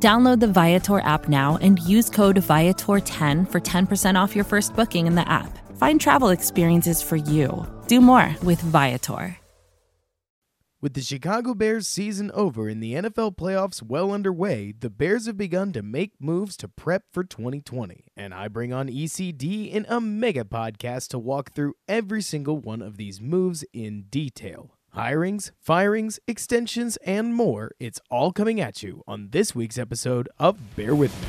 Download the Viator app now and use code Viator10 for 10% off your first booking in the app. Find travel experiences for you. Do more with Viator. With the Chicago Bears season over and the NFL playoffs well underway, the Bears have begun to make moves to prep for 2020. And I bring on ECD in a mega podcast to walk through every single one of these moves in detail. Hirings, firings, extensions, and more. It's all coming at you on this week's episode of Bear With Me.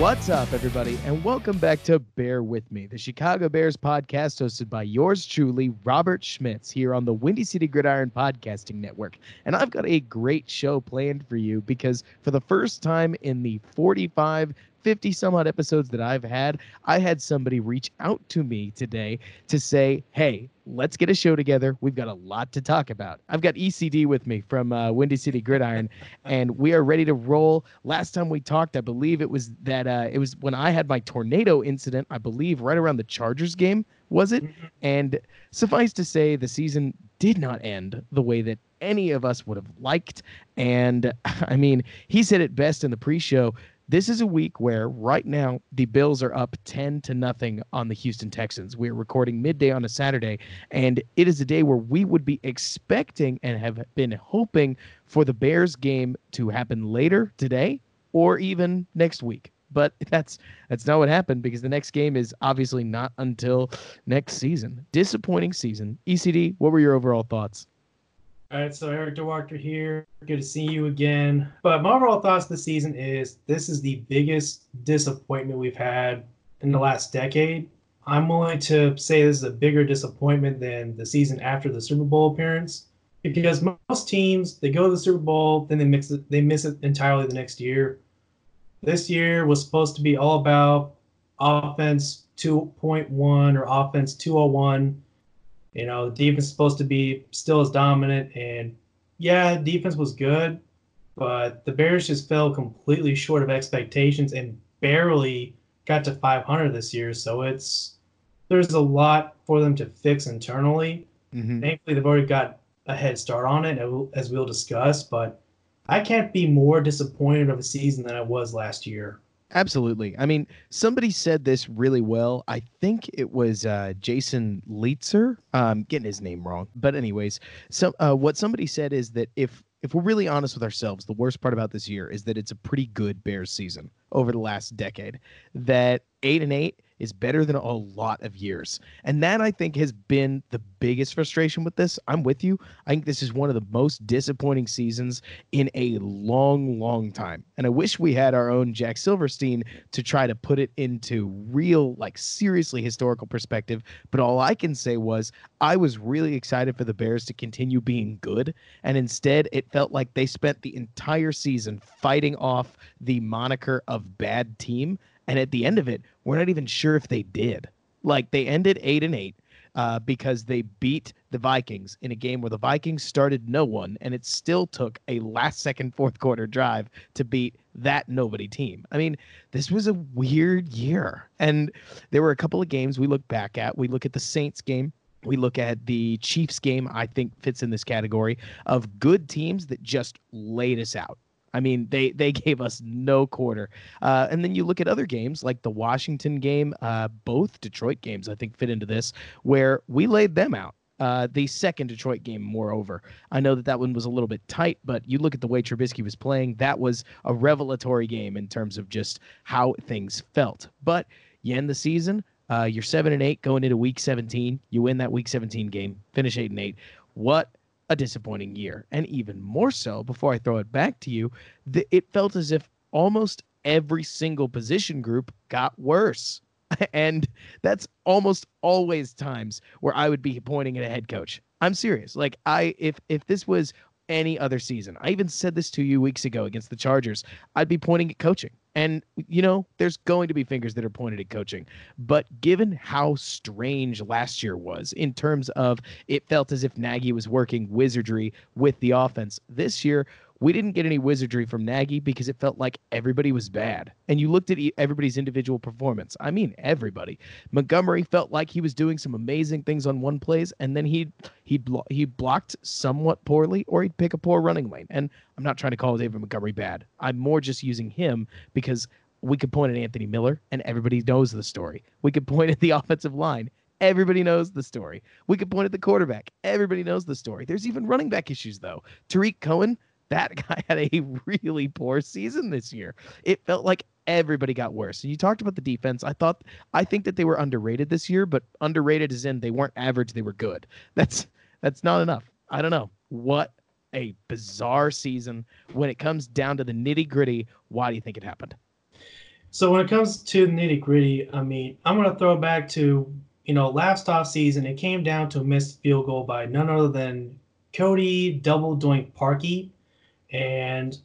What's up, everybody, and welcome back to Bear With Me, the Chicago Bears podcast hosted by yours truly, Robert Schmitz, here on the Windy City Gridiron Podcasting Network. And I've got a great show planned for you because for the first time in the 45 50 some odd episodes that I've had, I had somebody reach out to me today to say, hey, let's get a show together. We've got a lot to talk about. I've got ECD with me from uh, Windy City Gridiron, and we are ready to roll. Last time we talked, I believe it was that uh, it was when I had my tornado incident, I believe right around the Chargers game, was it? Mm-hmm. And suffice to say, the season did not end the way that any of us would have liked. And I mean, he said it best in the pre show this is a week where right now the Bills are up 10 to nothing on the Houston Texans. We're recording midday on a Saturday, and it is a day where we would be expecting and have been hoping for the Bears game to happen later today or even next week. But that's that's not what happened because the next game is obviously not until next season. Disappointing season. ECD, what were your overall thoughts? All right, so Eric DeWalker here. Good to see you again. But my overall thoughts this season is this is the biggest disappointment we've had in the last decade. I'm willing to say this is a bigger disappointment than the season after the Super Bowl appearance because most teams they go to the Super Bowl, then they mix it, they miss it entirely the next year. This year was supposed to be all about offense 2.1 or offense 201 you know, the defense is supposed to be still as dominant, and yeah, defense was good, but the Bears just fell completely short of expectations and barely got to 500 this year. So it's there's a lot for them to fix internally. Mm-hmm. Thankfully, they've already got a head start on it, as we'll discuss. But I can't be more disappointed of a season than I was last year. Absolutely. I mean, somebody said this really well. I think it was uh, Jason Leitzer. Um, getting his name wrong, but anyways, so uh, what somebody said is that if if we're really honest with ourselves, the worst part about this year is that it's a pretty good Bears season over the last decade. That eight and eight is better than a lot of years. And that I think has been the biggest frustration with this. I'm with you. I think this is one of the most disappointing seasons in a long, long time. And I wish we had our own Jack Silverstein to try to put it into real, like seriously historical perspective. But all I can say was I was really excited for the Bears to continue being good. And instead, it felt like they spent the entire season fighting off the moniker of bad team and at the end of it, we're not even sure if they did. Like they ended eight and eight uh, because they beat the Vikings in a game where the Vikings started no one, and it still took a last second fourth quarter drive to beat that nobody team. I mean, this was a weird year. And there were a couple of games we look back at. We look at the Saints game. We look at the Chiefs game, I think fits in this category of good teams that just laid us out. I mean, they they gave us no quarter. Uh, and then you look at other games like the Washington game, uh, both Detroit games, I think, fit into this, where we laid them out. Uh, the second Detroit game, moreover. I know that that one was a little bit tight, but you look at the way Trubisky was playing, that was a revelatory game in terms of just how things felt. But you end the season, uh, you're seven and eight going into week 17. You win that week 17 game, finish eight and eight. What a disappointing year. And even more so, before I throw it back to you, the, it felt as if almost every single position group got worse. and that's almost always times where I would be pointing at a head coach. I'm serious. Like I if if this was any other season. I even said this to you weeks ago against the Chargers. I'd be pointing at coaching. And, you know, there's going to be fingers that are pointed at coaching. But given how strange last year was in terms of it felt as if Nagy was working wizardry with the offense, this year we didn't get any wizardry from Nagy because it felt like everybody was bad. And you looked at everybody's individual performance. I mean, everybody. Montgomery felt like he was doing some amazing things on one plays, and then he'd he'd he blocked somewhat poorly, or he'd pick a poor running lane. And I'm not trying to call David Montgomery bad. I'm more just using him because we could point at Anthony Miller, and everybody knows the story. We could point at the offensive line. Everybody knows the story. We could point at the quarterback. Everybody knows the story. There's even running back issues, though. Tarik Cohen that guy had a really poor season this year. It felt like everybody got worse. And you talked about the defense. I thought I think that they were underrated this year, but underrated is in they weren't average, they were good. That's that's not enough. I don't know. What a bizarre season. When it comes down to the nitty gritty, why do you think it happened? So when it comes to nitty gritty, I mean, I'm gonna throw back to you know last off season. It came down to a missed field goal by none other than Cody Double Doink Parkey and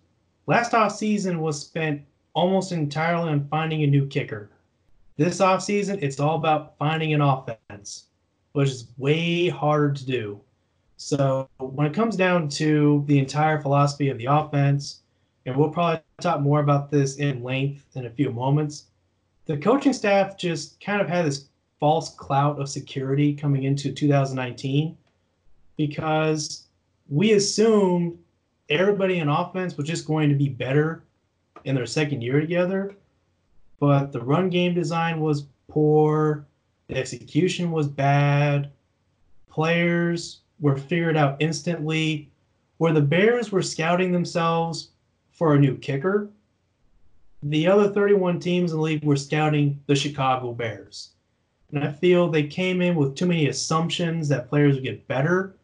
last off season was spent almost entirely on finding a new kicker. This off season, it's all about finding an offense, which is way harder to do. So when it comes down to the entire philosophy of the offense, and we'll probably talk more about this in length in a few moments, the coaching staff just kind of had this false cloud of security coming into 2019 because we assumed everybody in offense was just going to be better in their second year together. But the run game design was poor, the execution was bad, players were figured out instantly. Where the Bears were scouting themselves for a new kicker, the other 31 teams in the league were scouting the Chicago Bears. And I feel they came in with too many assumptions that players would get better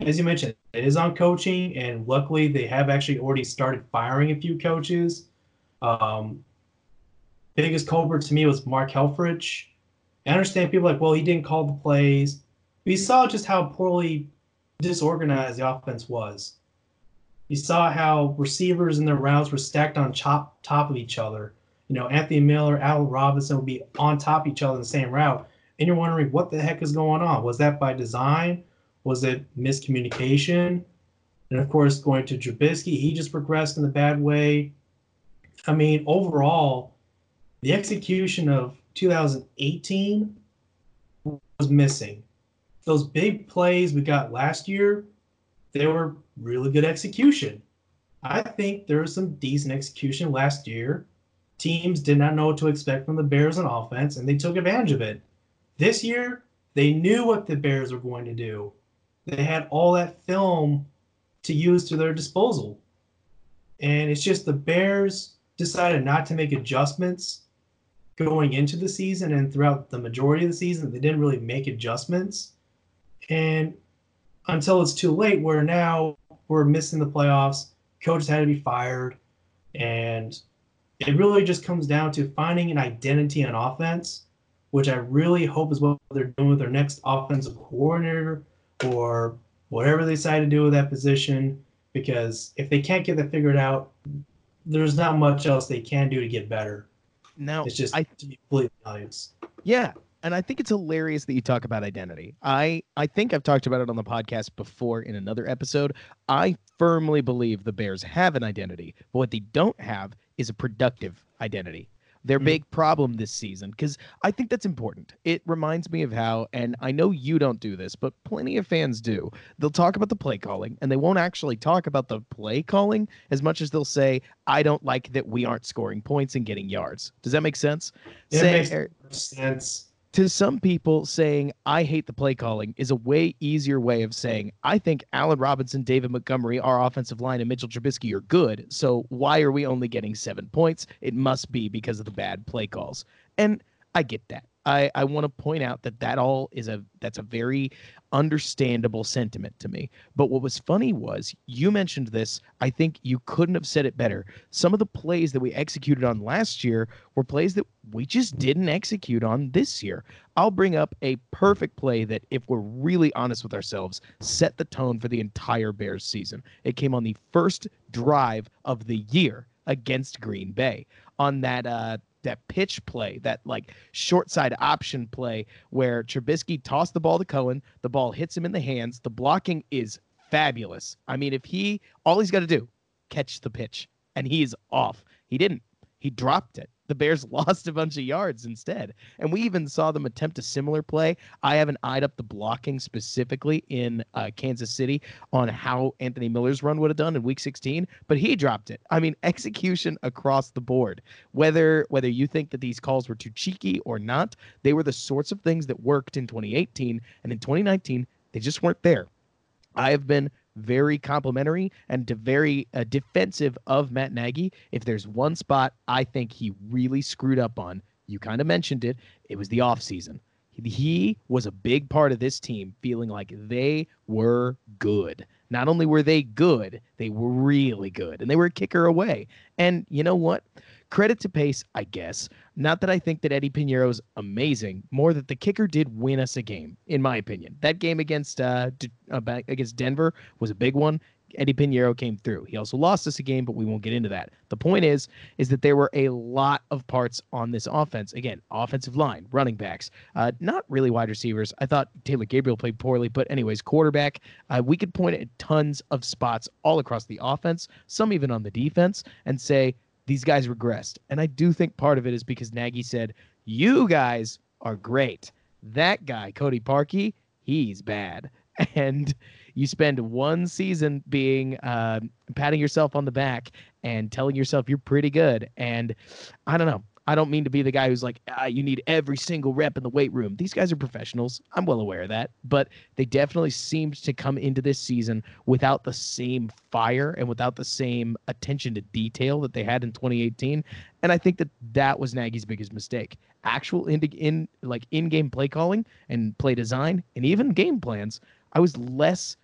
as you mentioned, it is on coaching, and luckily they have actually already started firing a few coaches. Um, biggest culprit to me was Mark Helfrich. I understand people like, well, he didn't call the plays. We saw just how poorly disorganized the offense was. You saw how receivers and their routes were stacked on top top of each other. You know, Anthony Miller, Al Robinson would be on top of each other in the same route, and you're wondering what the heck is going on. Was that by design? Was it miscommunication? And of course, going to Trubisky, he just progressed in a bad way. I mean, overall, the execution of 2018 was missing. Those big plays we got last year, they were really good execution. I think there was some decent execution last year. Teams did not know what to expect from the Bears on offense, and they took advantage of it. This year, they knew what the Bears were going to do they had all that film to use to their disposal. And it's just the Bears decided not to make adjustments going into the season and throughout the majority of the season. They didn't really make adjustments. And until it's too late, where now we're missing the playoffs, coaches had to be fired. And it really just comes down to finding an identity on offense, which I really hope is what they're doing with their next offensive coordinator or whatever they decide to do with that position. Because if they can't get that figured out, there's not much else they can do to get better. Now it's just I, completely obvious. Yeah, and I think it's hilarious that you talk about identity. I I think I've talked about it on the podcast before in another episode. I firmly believe the Bears have an identity, but what they don't have is a productive identity their mm-hmm. big problem this season because I think that's important. It reminds me of how, and I know you don't do this, but plenty of fans do. They'll talk about the play calling and they won't actually talk about the play calling as much as they'll say, I don't like that we aren't scoring points and getting yards. Does that make sense? It say, makes er, sense to some people, saying I hate the play calling is a way easier way of saying I think Allen Robinson, David Montgomery, our offensive line, and Mitchell Trubisky are good. So why are we only getting seven points? It must be because of the bad play calls. And I get that. I, I want to point out that that all is a that's a very understandable sentiment to me. But what was funny was you mentioned this. I think you couldn't have said it better. Some of the plays that we executed on last year were plays that we just didn't execute on this year. I'll bring up a perfect play that, if we're really honest with ourselves, set the tone for the entire Bears season. It came on the first drive of the year against Green Bay on that uh, that pitch play, that like short side option play where Trubisky tossed the ball to Cohen, the ball hits him in the hands. The blocking is fabulous. I mean, if he all he's got to do, catch the pitch, and he's off. He didn't. He dropped it the Bears lost a bunch of yards instead. And we even saw them attempt a similar play. I haven't eyed up the blocking specifically in uh, Kansas City on how Anthony Miller's run would have done in Week 16, but he dropped it. I mean, execution across the board. Whether whether you think that these calls were too cheeky or not, they were the sorts of things that worked in 2018 and in 2019 they just weren't there. I have been very complimentary and very uh, defensive of Matt Nagy. If there's one spot I think he really screwed up on, you kind of mentioned it, it was the offseason. He was a big part of this team feeling like they were good. Not only were they good, they were really good, and they were a kicker away. And you know what? Credit to Pace, I guess. Not that I think that Eddie Piñeiro's amazing, more that the kicker did win us a game, in my opinion. That game against uh, uh against Denver was a big one. Eddie Piñeiro came through. He also lost us a game, but we won't get into that. The point is, is that there were a lot of parts on this offense. Again, offensive line, running backs, uh, not really wide receivers. I thought Taylor Gabriel played poorly, but anyways, quarterback. Uh, we could point at tons of spots all across the offense, some even on the defense, and say these guys regressed. And I do think part of it is because Nagy said, You guys are great. That guy, Cody Parkey, he's bad. And you spend one season being uh, patting yourself on the back and telling yourself you're pretty good. And I don't know. I don't mean to be the guy who's like, ah, you need every single rep in the weight room. These guys are professionals. I'm well aware of that. But they definitely seemed to come into this season without the same fire and without the same attention to detail that they had in 2018. And I think that that was Nagy's biggest mistake. Actual in, in like in-game play calling and play design and even game plans, I was less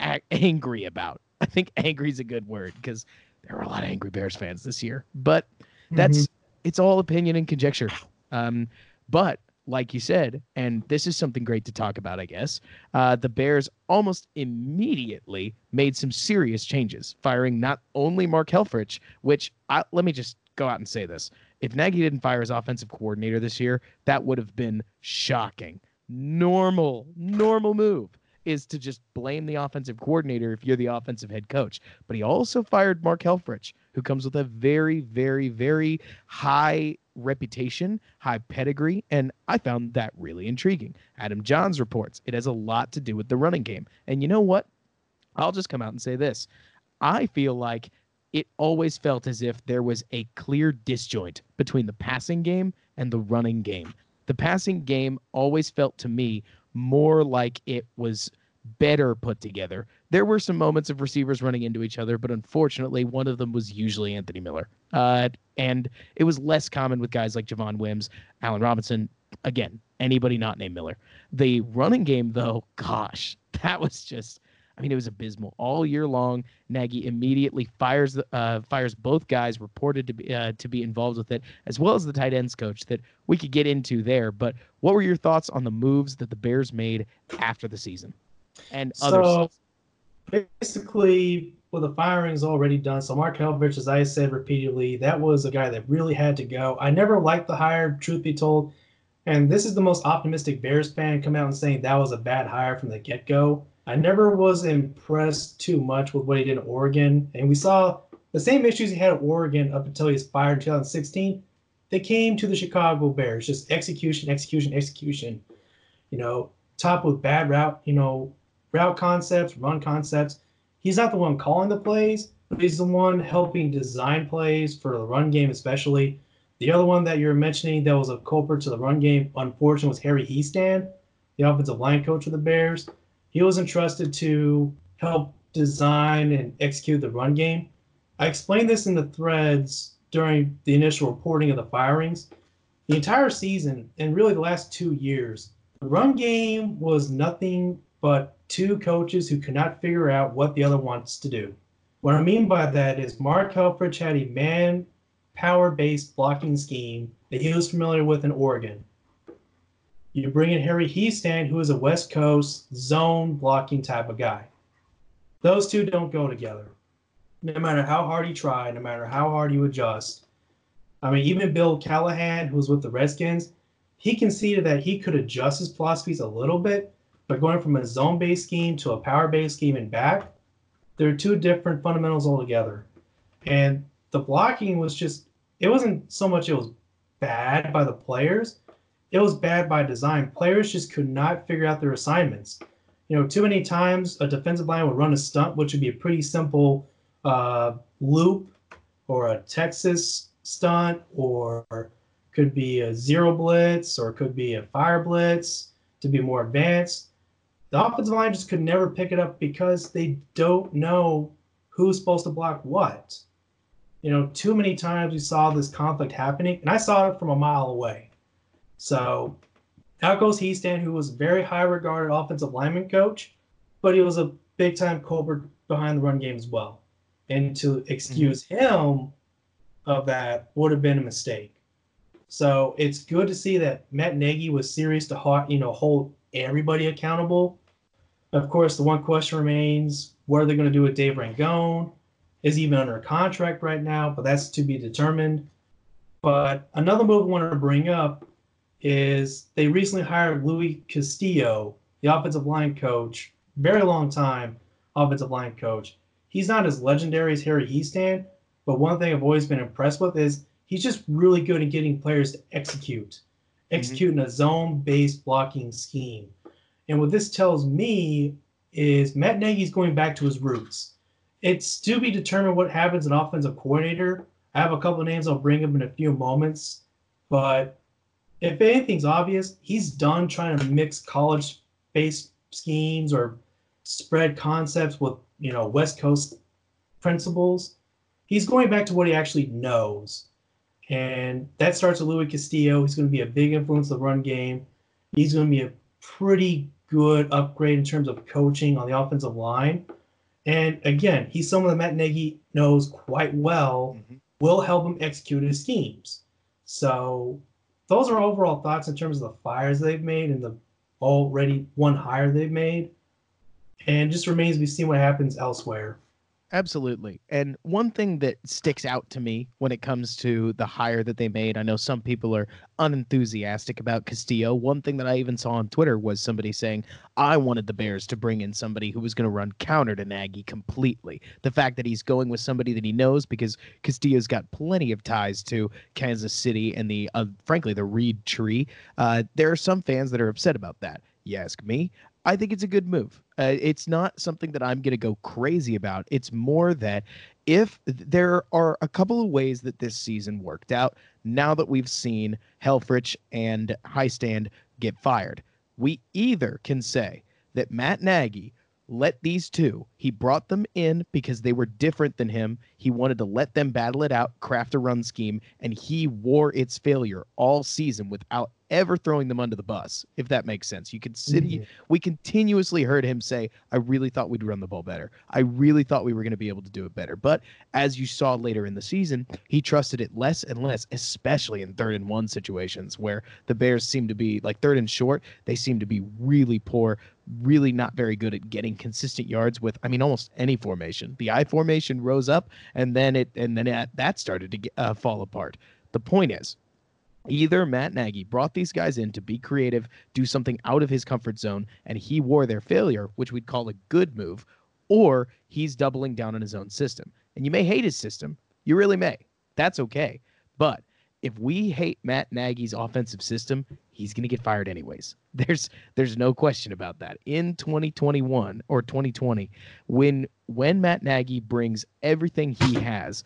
a- angry about. I think angry is a good word because there were a lot of angry Bears fans this year. But that's mm-hmm it's all opinion and conjecture. Um, but like you said, and this is something great to talk about, I guess. Uh, the Bears almost immediately made some serious changes, firing not only Mark Helfrich, which I, let me just go out and say this: if Nagy didn't fire his offensive coordinator this year, that would have been shocking. Normal, normal move is to just blame the offensive coordinator if you're the offensive head coach. But he also fired Mark Helfrich, who comes with a very, very, very high reputation, high pedigree, and I found that really intriguing. Adam Jahns reports it has a lot to do with the running game. And you know what? I'll just come out and say this. I feel like it always felt as if there was a clear disjoint between the passing game and the running game. The passing game always felt to me more like it was better put together. There were some moments of receivers running into each other, but unfortunately, one of them was usually Anthony Miller. Uh, and it was less common with guys like Javon Wims, Allen Robinson. Again, anybody not named Miller. The running game, though, gosh, that was just I mean, it was abysmal all year long. Nagy immediately fires uh, fires both guys reported to be uh, to be involved with it, as well as the tight ends coach that we could get into there. But what were your thoughts on the moves that the Bears made after the season and so, Basically, well, the firing's already done. So Mark Helfrich, as I said repeatedly, that was a guy that really had to go. I never liked the hire, truth be told. And this is the most optimistic Bears fan come out and saying that was a bad hire from the get go. I never was impressed too much with what he did in Oregon. And we saw the same issues he had at Oregon up until he was fired in 2016. They came to the Chicago Bears, just execution, execution, execution. You know, top with bad route, you know, route concepts, run concepts. He's not the one calling the plays, but he's the one helping design plays for the run game, especially. The other one that you're mentioning that was a culprit to the run game, unfortunately, was Harry Hiestand, the offensive line coach of the Bears. He was entrusted to help design and execute the run game. I explained this in the threads during the initial reporting of the firings. the entire season and really the last two years, the run game was nothing but two coaches who could not figure out what the other wants to do. What I mean by that is Mark Helfrich had a man power based blocking scheme that he was familiar with in Oregon. You bring in Harry Hiestand, who is a West Coast zone blocking type of guy. Those two don't go together. No matter how hard you try, no matter how hard you adjust. I mean, even Bill Callahan, who was with the Redskins, he conceded that he could adjust his philosophies a little bit, but going from a zone based scheme to a power based scheme and back, they're two different fundamentals altogether. And the blocking was just, it wasn't so much it was bad by the players, it was bad by design. Players just could not figure out their assignments. You know, too many times a defensive line would run a stunt, which would be a pretty simple uh, loop or a Texas stunt, or could be a zero blitz, or could be a fire blitz to be more advanced. The offensive line just could never pick it up because they don't know who's supposed to block what. You know, too many times we saw this conflict happening, and I saw it from a mile away. So out goes Hiestand, who was very high regarded offensive lineman coach, but he was a big time culprit behind the run game as well. And to excuse mm-hmm. him of that would have been a mistake. So it's good to see that Matt Nagy was serious to you know hold everybody accountable. Of course, the one question remains: What are they going to do with Dave Ragone? Is he even under a contract right now? But that's to be determined. But another move I wanted to bring up is they recently hired Louis Castillo, the offensive line coach, very long time offensive line coach. He's not as legendary as Harry Hiestand, but one thing I've always been impressed with is he's just really good at getting players to execute, mm-hmm. execute mm-hmm. a zone-based blocking scheme. And what this tells me is Matt Nagy's going back to his roots. It's to be determined what happens an offensive coordinator. I have a couple of names I'll bring up in a few moments, but if anything's obvious, he's done trying to mix college based schemes or spread concepts with, you know, West Coast principles. He's going back to what he actually knows. And that starts with Louis Castillo. He's going to be a big influence of the run game. He's going to be a pretty good upgrade in terms of coaching on the offensive line. And again, he's someone that Matt Nagy knows quite well, mm-hmm. will help him execute his schemes. So those are overall thoughts in terms of the fires they've made and the already one hire they've made. And just remains to be seen what happens elsewhere. Absolutely. And one thing that sticks out to me when it comes to the hire that they made, I know some people are unenthusiastic about Castillo. One thing that I even saw on Twitter was somebody saying, I wanted the Bears to bring in somebody who was going to run counter to Nagy completely. The fact that he's going with somebody that he knows because Castillo's got plenty of ties to Kansas City and the, uh, frankly, the Reid tree. Uh, there are some fans that are upset about that. You ask me, I think it's a good move. Uh, it's not something that I'm going to go crazy about. It's more that if there are a couple of ways that this season worked out, now that we've seen Helfrich and Hiestand get fired, we either can say that Matt Nagy let these two, he brought them in because they were different than him. He wanted to let them battle it out, craft a run scheme, and he wore its failure all season without ever throwing them under the bus, if that makes sense. You could see, mm-hmm. we continuously heard him say, I really thought we'd run the ball better. I really thought we were going to be able to do it better. But as you saw later in the season, he trusted it less and less, especially in third and one situations where the Bears seem to be like third and short. They seem to be really poor, really not very good at getting consistent yards with, I mean, almost any formation. The I formation rose up and then it, and then it, that started to get, uh, fall apart. The point is, Either Matt Nagy brought these guys in to be creative, do something out of his comfort zone, and he wore their failure, which we'd call a good move, or he's doubling down on his own system. And you may hate his system. You really may. That's okay. But if we hate Matt Nagy's offensive system, he's going to get fired anyways. There's there's no question about that. In 2021 or 2020, when when Matt Nagy brings everything he has,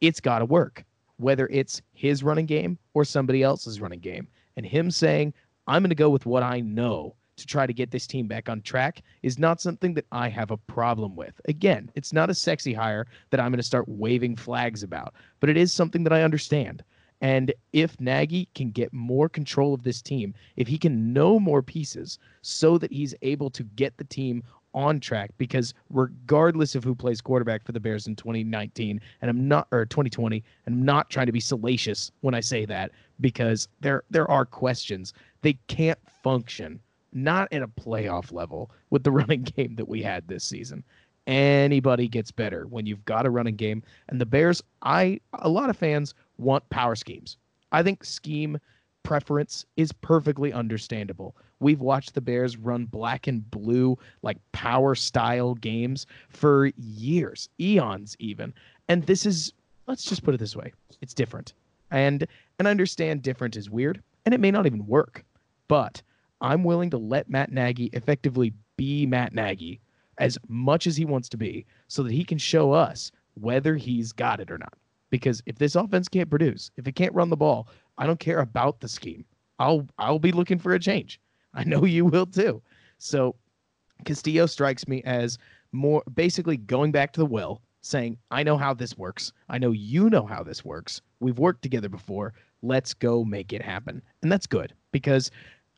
it's got to work whether it's his running game or somebody else's running game. And him saying, I'm going to go with what I know to try to get this team back on track is not something that I have a problem with. Again, it's not a sexy hire that I'm going to start waving flags about, but it is something that I understand. And if Nagy can get more control of this team, if he can know more pieces so that he's able to get the team on track because regardless of who plays quarterback for the Bears in 2019 and I'm not or 2020 and I'm not trying to be salacious when I say that because there there are questions. They can't function not at a playoff level with the running game that we had this season. Anybody gets better when you've got a running game. And the Bears I a lot of fans want power schemes. I think scheme preference is perfectly understandable. We've watched the Bears run black and blue, like power style games for years, eons even. And this is, let's just put it this way it's different. And, and understand different is weird, and it may not even work. But I'm willing to let Matt Nagy effectively be Matt Nagy as much as he wants to be so that he can show us whether he's got it or not. Because if this offense can't produce, if it can't run the ball, I don't care about the scheme. I'll I'll be looking for a change. I know you will too. So Castillo strikes me as more basically going back to the well, saying, I know how this works. I know you know how this works. We've worked together before. Let's go make it happen. And that's good because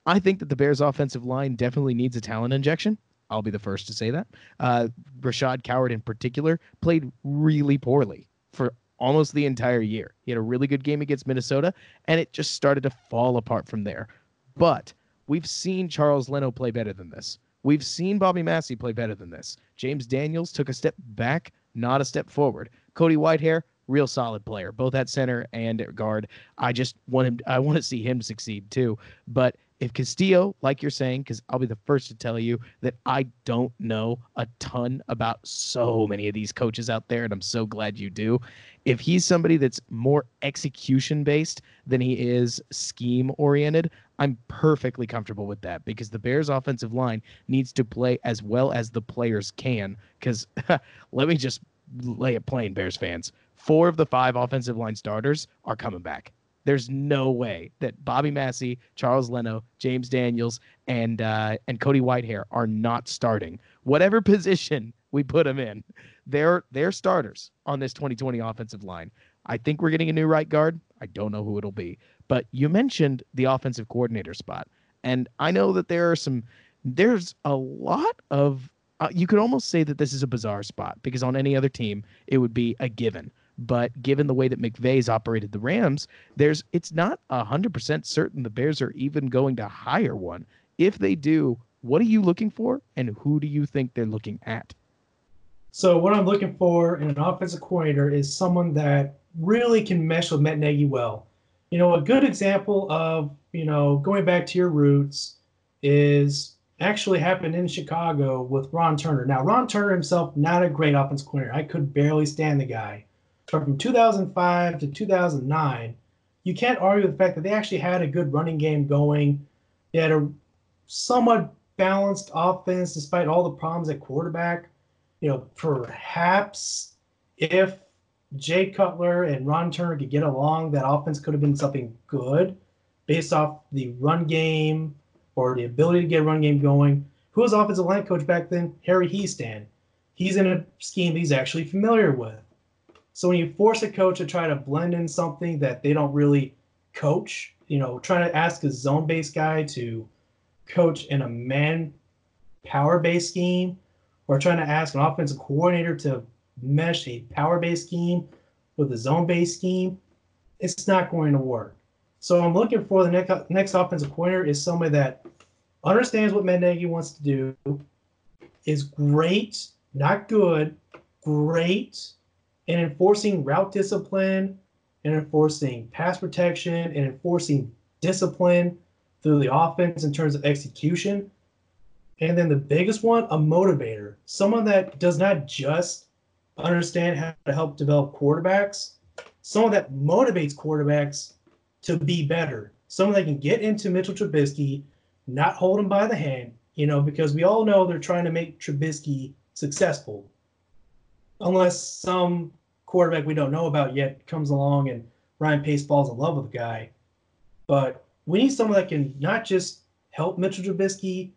I think that the Bears' offensive line definitely needs a talent injection. I'll be the first to say that. Uh, Rashad Coward, in particular, played really poorly for almost the entire year. He had a really good game against Minnesota, and it just started to fall apart from there. But we've seen Charles Leno play better than this. We've seen Bobby Massie play better than this. James Daniels took a step back, not a step forward. Cody Whitehair, real solid player, both at center and at guard. I just want him. I want to see him succeed too. But if Castillo, like you're saying, because I'll be the first to tell you that I don't know a ton about so many of these coaches out there, and I'm so glad you do. If he's somebody that's more execution based than he is scheme oriented, I'm perfectly comfortable with that because the Bears' offensive line needs to play as well as the players can. Because let me just lay it plain, Bears fans. Four of the five offensive line starters are coming back. There's no way that Bobby Massie, Charles Leno, James Daniels, and uh, and Cody Whitehair are not starting. Whatever position we put them in, they're they're starters on this 2020 offensive line. I think we're getting a new right guard. I don't know who it'll be, but you mentioned the offensive coordinator spot, and I know that there are some. There's a lot of. Uh, you could almost say that this is a bizarre spot because on any other team it would be a given but given the way that McVay's operated the Rams, there's it's not hundred percent certain the Bears are even going to hire one. If they do, what are you looking for, and who do you think they're looking at? So what I'm looking for in an offensive coordinator is someone that really can mesh with Matt Nagy well. You know, a good example of you know going back to your roots is actually happened in Chicago with Ron Turner. Now, Ron Turner himself, not a great offensive coordinator. I could barely stand the guy from 2005 to 2009, you can't argue the fact that they actually had a good running game going. They had a somewhat balanced offense despite all the problems at quarterback. You know, perhaps if Jay Cutler and Ron Turner could get along, that offense could have been something good based off the run game or the ability to get a run game going. Who was offensive line coach back then? Harry Hiestand. He's in a scheme he's actually familiar with. So when you force a coach to try to blend in something that they don't really coach, you know, trying to ask a zone based guy to coach in a man power based scheme, or trying to ask an offensive coordinator to mesh a power based scheme with a zone based scheme, it's not going to work. So I'm looking for the next next offensive coordinator is somebody that understands what Matt wants to do, is great, not good, great and enforcing route discipline and enforcing pass protection and enforcing discipline through the offense in terms of execution. And then the biggest one, a motivator, someone that does not just understand how to help develop quarterbacks, someone that motivates quarterbacks to be better, someone that can get into Mitchell Trubisky, not hold him by the hand, you know, because we all know they're trying to make Trubisky successful unless some quarterback we don't know about yet comes along and Ryan Pace falls in love with the guy. But we need someone that can not just help Mitchell Trubisky,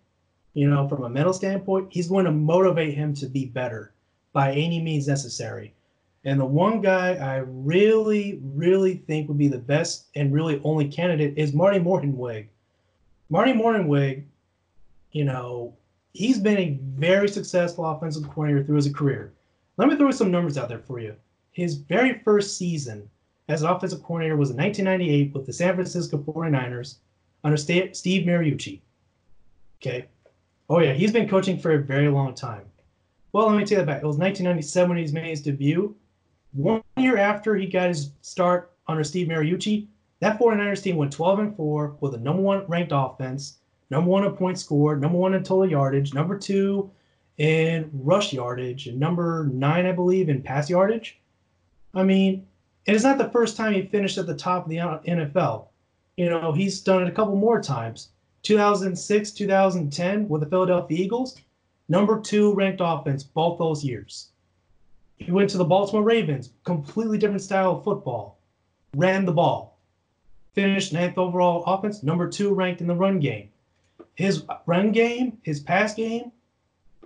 you know, from a mental standpoint, he's going to motivate him to be better by any means necessary. And the one guy I really, really think would be the best and really only candidate is Marty Mornhinweg. Marty Mornhinweg, you know, he's been a very successful offensive coordinator through his career. Let me throw some numbers out there for you. His very first season as offensive coordinator was in 1998 with the San Francisco 49ers under Steve Mariucci. Okay. Oh, yeah, he's been coaching for a very long time. Well, let me take that back. It was 1997 when he made his debut. One year after he got his start under Steve Mariucci, that 49ers team went 12 and 4 with a number one ranked offense, number one in points scored, number one in total yardage, number two in rush yardage, and number nine, I believe, in pass yardage. I mean, it is not the first time he finished at the top of the NFL. You know, he's done it a couple more times. 2006, 2010 with the Philadelphia Eagles, number two ranked offense both those years. He went to the Baltimore Ravens, completely different style of football, ran the ball, finished ninth overall offense, number two ranked in the run game. His run game, his pass game,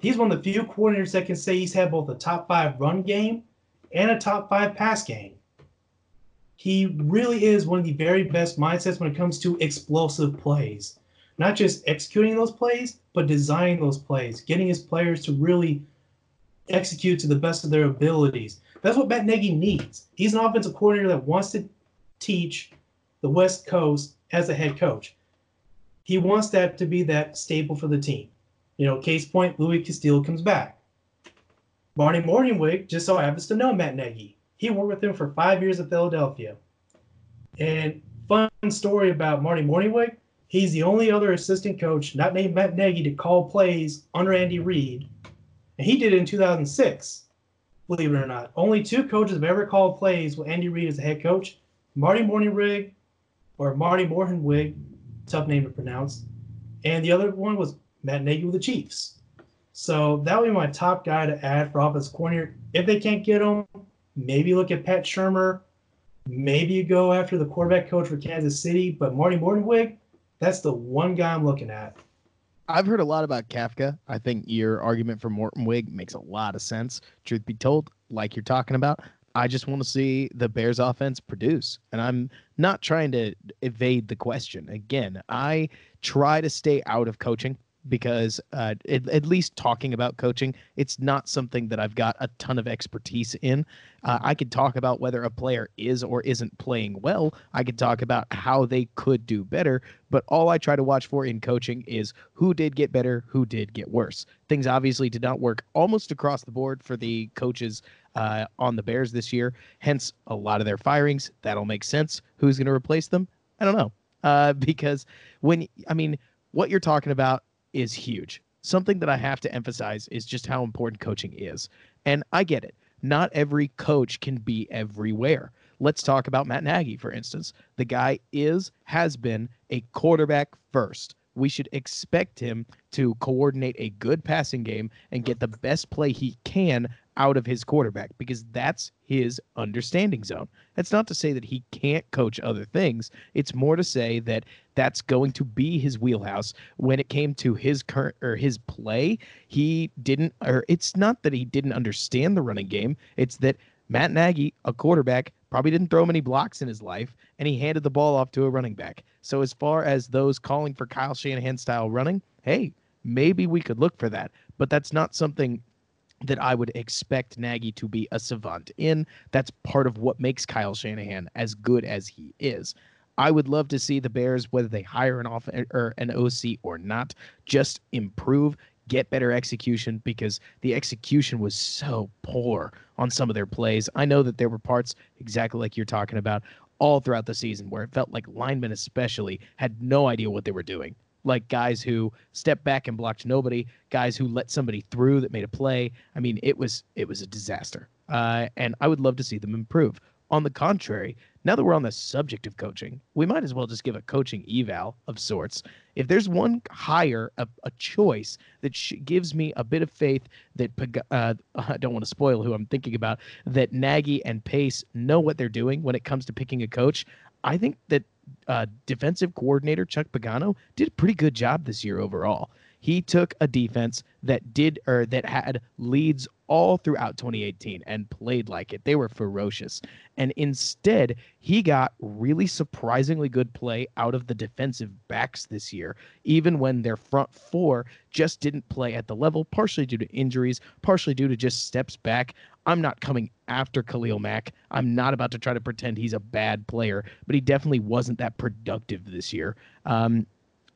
he's one of the few coordinators that can say he's had both a top five run game and a top five pass game. He really is one of the very best mindsets when it comes to explosive plays. Not just executing those plays, but designing those plays, getting his players to really execute to the best of their abilities. That's what Matt Nagy needs. He's an offensive coordinator that wants to teach the West Coast as a head coach. He wants that to be that staple for the team. You know, case point, Louis Castillo comes back. Marty Mornhinweg just so happens to know Matt Nagy. He worked with him for five years at Philadelphia. And fun story about Marty Mornhinweg, he's the only other assistant coach not named Matt Nagy to call plays under Andy Reid. And he did it in 2006, believe it or not. Only two coaches have ever called plays with Andy Reid as the head coach. Marty Mornhinweg, or Marty Mornhinweg, tough name to pronounce. And the other one was Matt Nagy with the Chiefs. So that would be my top guy to add for offense coordinator. If they can't get him, Maybe look at Pat Shurmur. Maybe you go after the quarterback coach for Kansas City. But Marty Mornhinweg, that's the one guy I'm looking at. I've heard a lot about Kafka. I think your argument for Mornhinweg makes a lot of sense. Truth be told, like you're talking about, I just want to see the Bears offense produce. And I'm not trying to evade the question. Again, I try to stay out of coaching because uh, it, at least talking about coaching, it's not something that I've got a ton of expertise in. Uh, I could talk about whether a player is or isn't playing well. I could talk about how they could do better. But all I try to watch for in coaching is who did get better, who did get worse. Things obviously did not work almost across the board for the coaches uh, on the Bears this year. Hence, a lot of their firings. That'll make sense. Who's going to replace them? I don't know. Uh, because when, I mean, what you're talking about is huge. Something that I have to emphasize is just how important coaching is. And I get it. Not every coach can be everywhere. Let's talk about Matt Nagy, for instance. The guy is, has been a quarterback first we should expect him to coordinate a good passing game and get the best play he can out of his quarterback because that's his understanding zone. That's not to say that he can't coach other things. It's more to say that that's going to be his wheelhouse. When it came to his current or his play, he didn't or it's not that he didn't understand the running game. It's that Matt Nagy, a quarterback, probably didn't throw many blocks in his life, and he handed the ball off to a running back. So, as far as those calling for Kyle Shanahan style running, hey, maybe we could look for that. But that's not something that I would expect Nagy to be a savant in. That's part of what makes Kyle Shanahan as good as he is. I would love to see the Bears, whether they hire an off or an OC or not, just improve, get better execution because the execution was so poor on some of their plays. I know that there were parts exactly like you're talking about all throughout the season where it felt like linemen especially had no idea what they were doing. Like guys who stepped back and blocked nobody, guys who let somebody through that made a play. I mean, it was it was a disaster. Uh, and I would love to see them improve. On the contrary, now that we're on the subject of coaching, we might as well just give a coaching eval of sorts. If there's one hire, a, a choice that sh- gives me a bit of faith that uh, I don't want to spoil who I'm thinking about, that Nagy and Pace know what they're doing when it comes to picking a coach, I think that uh, defensive coordinator Chuck Pagano did a pretty good job this year overall. He took a defense that did or that had leads all throughout 2018 and played like it. They were ferocious. And instead, he got really surprisingly good play out of the defensive backs this year, even when their front four just didn't play at the level, partially due to injuries, partially due to just steps back. I'm not coming after Khalil Mack. I'm not about to try to pretend he's a bad player, but he definitely wasn't that productive this year. Um,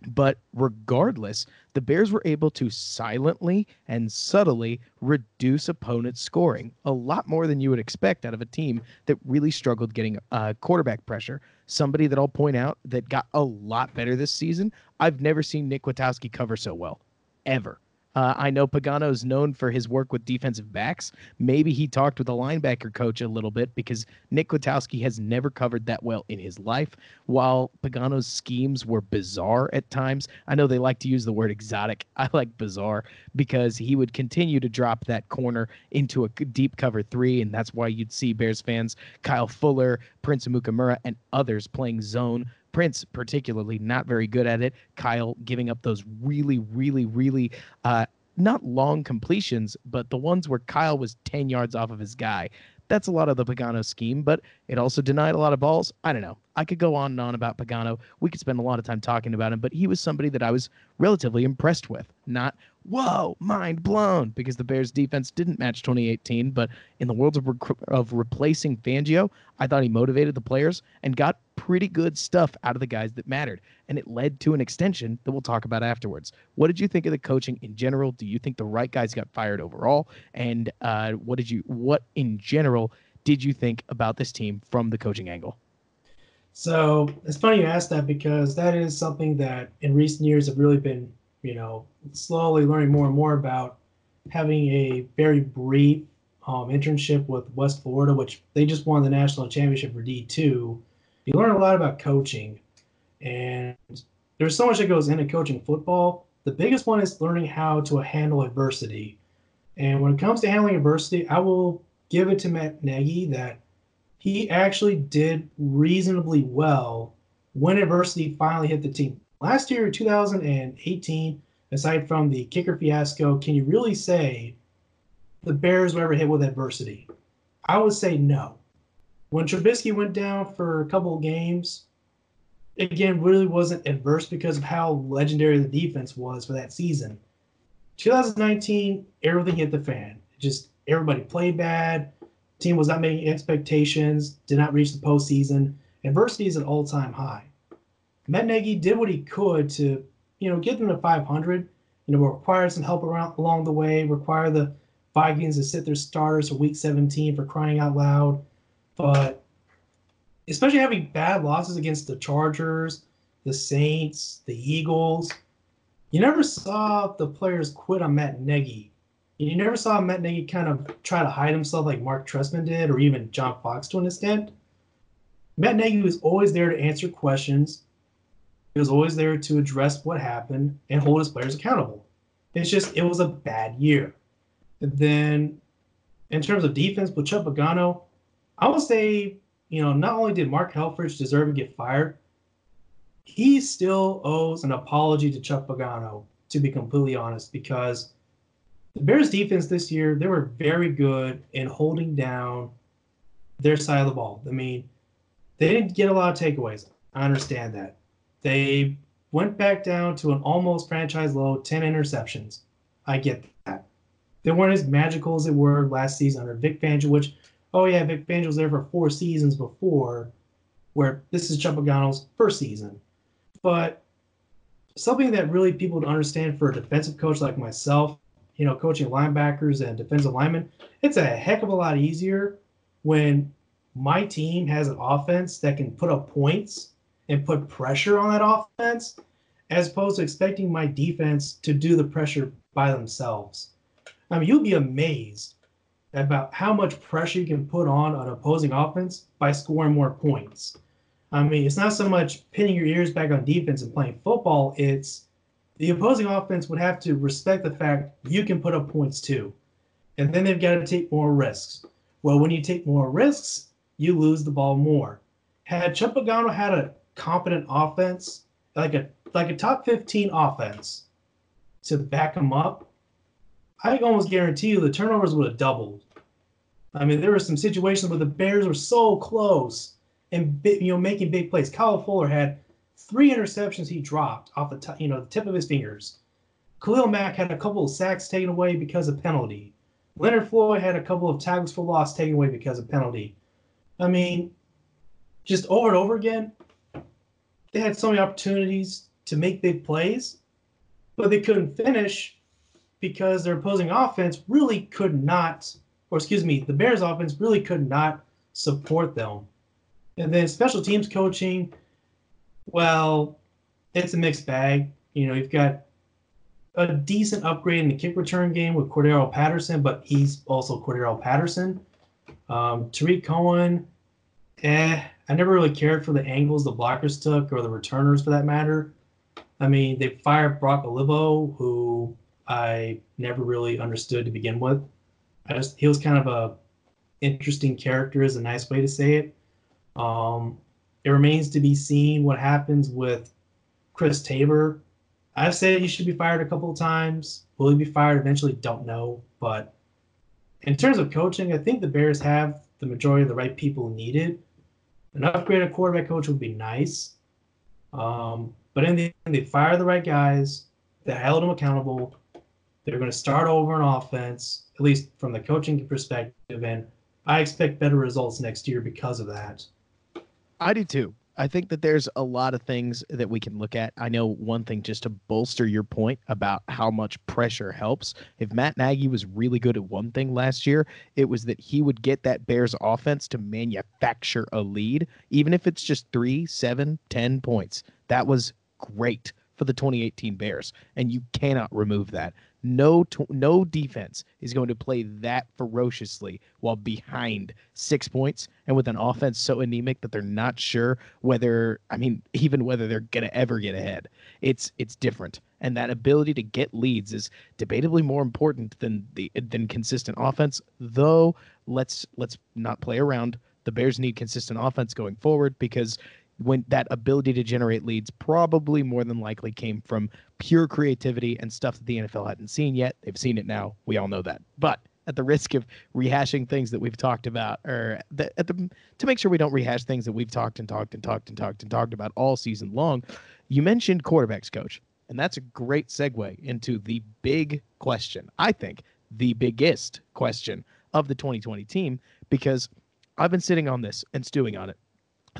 but regardless, the Bears were able to silently and subtly reduce opponents' scoring a lot more than you would expect out of a team that really struggled getting uh, quarterback pressure. Somebody that I'll point out that got a lot better this season. I've never seen Nick Kwiatkowski cover so well, ever. Uh, I know Pagano is known for his work with defensive backs. Maybe he talked with the linebacker coach a little bit because Nick Kwiatkowski has never covered that well in his life. While Pagano's schemes were bizarre at times, I know they like to use the word exotic. I like bizarre because he would continue to drop that corner into a deep cover three, and that's why you'd see Bears fans, Kyle Fuller, Prince Amukamara, and others playing zone Prince, particularly, not very good at it. Kyle giving up those really, really, really uh, not long completions, but the ones where Kyle was 10 yards off of his guy. That's a lot of the Pagano scheme, but it also denied a lot of balls. I don't know. I could go on and on about Pagano. We could spend a lot of time talking about him, but he was somebody that I was relatively impressed with. Not, whoa, mind blown, because the Bears defense didn't match 2018. But in the world of, of replacing Fangio, I thought he motivated the players and got pretty good stuff out of the guys that mattered. And it led to an extension that we'll talk about afterwards. What did you think of the coaching in general? Do you think the right guys got fired overall? And uh, what did you, what in general did you think about this team from the coaching angle? So it's funny you asked that because that is something that in recent years have really been, you know, slowly learning more and more about having a very brief um, internship with West Florida, which they just won the national championship for D2. You learn a lot about coaching, and there's so much that goes into coaching football. The biggest one is learning how to handle adversity. And when it comes to handling adversity, I will give it to Matt Nagy that he actually did reasonably well when adversity finally hit the team. Last year, 2018, aside from the kicker fiasco, can you really say the Bears were ever hit with adversity? I would say no. When Trubisky went down for a couple of games, again, really wasn't adverse because of how legendary the defense was for that season. 2019, everything hit the fan. Just everybody played bad team was not meeting expectations, did not reach the postseason. Adversity is an all-time high. Matt Nagy did what he could to, you know, get them to 500. You know, require some help around along the way. Require the Vikings to sit their starters for Week 17 for crying out loud. But especially having bad losses against the Chargers, the Saints, the Eagles, you never saw the players quit on Matt Nagy you never saw Matt Nagy kind of try to hide himself like Mark Trestman did, or even John Fox to an extent. Matt Nagy was always there to answer questions. He was always there to address what happened and hold his players accountable. It's just it was a bad year. And then, in terms of defense with Chuck Pagano, I would say you know not only did Mark Helfrich deserve to get fired, he still owes an apology to Chuck Pagano. To be completely honest, because the Bears defense this year, they were very good in holding down their side of the ball. I mean, they didn't get a lot of takeaways. I understand that. They went back down to an almost franchise low 10 interceptions. I get that. They weren't as magical as they were last season under Vic Fangio, which, oh yeah, Vic Fangio was there for four seasons before, where this is Chuck Pagano's first season. But something that really people don't understand for a defensive coach like myself you know, coaching linebackers and defensive linemen, it's a heck of a lot easier when my team has an offense that can put up points and put pressure on that offense, as opposed to expecting my defense to do the pressure by themselves. I mean, you'll be amazed about how much pressure you can put on an opposing offense by scoring more points. I mean, it's not so much pinning your ears back on defense and playing football, it's the opposing offense would have to respect the fact you can put up points too. And then they've got to take more risks. Well, when you take more risks, you lose the ball more. Had Chuck Pagano had a competent offense, like a like a top 15 offense to back him up, I almost guarantee you the turnovers would have doubled. I mean, there were some situations where the Bears were so close and you know making big plays. Kyle Fuller had three interceptions he dropped off the t- you know the tip of his fingers. Khalil Mack had a couple of sacks taken away because of penalty. Leonard Floyd had a couple of tackles for loss taken away because of penalty. I mean, just over and over again, they had so many opportunities to make big plays, but they couldn't finish because their opposing offense really could not, or excuse me, the Bears offense really could not support them. And then special teams coaching, well, it's a mixed bag. You know, you've got a decent upgrade in the kick return game with Cordarrelle Patterson, but he's also Cordarrelle Patterson. Um, Tarik Cohen, eh, I never really cared for the angles the blockers took or the returners for that matter. I mean, they fired Brock Olivo, who I never really understood to begin with. I just he was kind of a interesting character is a nice way to say it. Um, it remains to be seen what happens with Chris Tabor. I've said he should be fired a couple of times. Will he be fired eventually? Don't know. But in terms of coaching, I think the Bears have the majority of the right people needed. An upgraded quarterback coach would be nice. Um, but in the end, they fire the right guys. They held them accountable. They're going to start over an offense, at least from the coaching perspective. And I expect better results next year because of that. I do too. I think that there's a lot of things that we can look at. I know one thing just to bolster your point about how much pressure helps. If Matt Nagy was really good at one thing last year, it was that he would get that Bears offense to manufacture a lead, even if it's just three, seven, ten points. That was great for the 2018 Bears, and you cannot remove that. No, t- no defense is going to play that ferociously while behind six points and with an offense so anemic that they're not sure whether, I mean, even whether they're going to ever get ahead. It's it's different, and that ability to get leads is debatably more important than the than consistent offense. Though let's let's not play around. The Bears need consistent offense going forward because when that ability to generate leads probably more than likely came from pure creativity and stuff that the NFL hadn't seen yet. They've seen it now. We all know that. But at the risk of rehashing things that we've talked about, or the, at the to make sure we don't rehash things that we've talked and talked and talked and talked and talked about all season long, you mentioned quarterbacks coach, and that's a great segue into the big question. I think the biggest question of the 2020 team because I've been sitting on this and stewing on it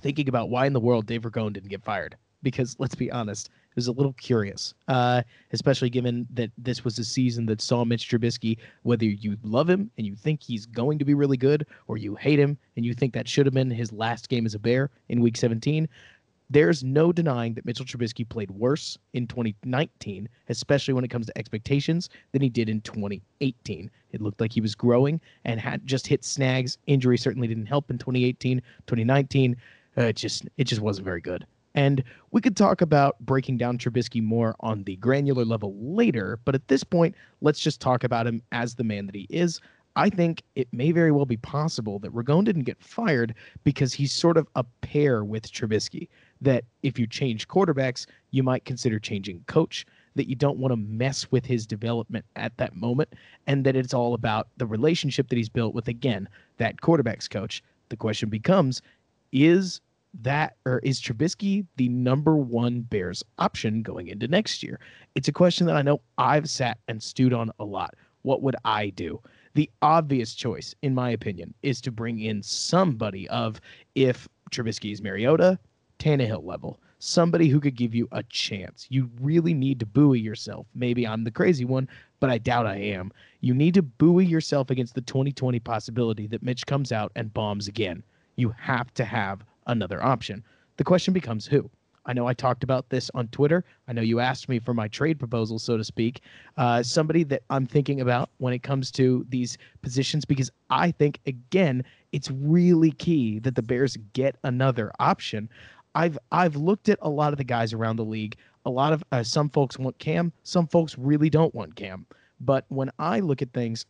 thinking about why in the world Dave Ragone didn't get fired. Because let's be honest, it was a little curious, uh, especially given that this was a season that saw Mitch Trubisky, whether you love him and you think he's going to be really good, or you hate him and you think that should have been his last game as a Bear in Week 17. There's no denying that Mitchell Trubisky played worse in 2019, especially when it comes to expectations, than he did in 2018. It looked like he was growing and had just hit snags. Injury certainly didn't help in 2018. 2019, uh, it just it just wasn't very good. And we could talk about breaking down Trubisky more on the granular level later, but at this point, let's just talk about him as the man that he is. I think it may very well be possible that Ragone didn't get fired because he's sort of a pair with Trubisky. That if you change quarterbacks, you might consider changing coach, that you don't want to mess with his development at that moment, and that it's all about the relationship that he's built with, again, that quarterbacks coach. The question becomes is that or is Trubisky the number one Bears option going into next year? It's a question that I know I've sat and stewed on a lot. What would I do? The obvious choice, in my opinion, is to bring in somebody of if Trubisky is Mariota, Tannehill level, somebody who could give you a chance. You really need to buoy yourself. Maybe I'm the crazy one, but I doubt I am. You need to buoy yourself against the 2020 possibility that Mitch comes out and bombs again you have to have another option. The question becomes who? I know I talked about this on Twitter. I know you asked me for my trade proposal, so to speak. Uh, somebody that I'm thinking about when it comes to these positions, because I think, again, it's really key that the Bears get another option. I've I've looked at a lot of the guys around the league. A lot of uh, some folks want Cam, some folks really don't want Cam. But when I look at things,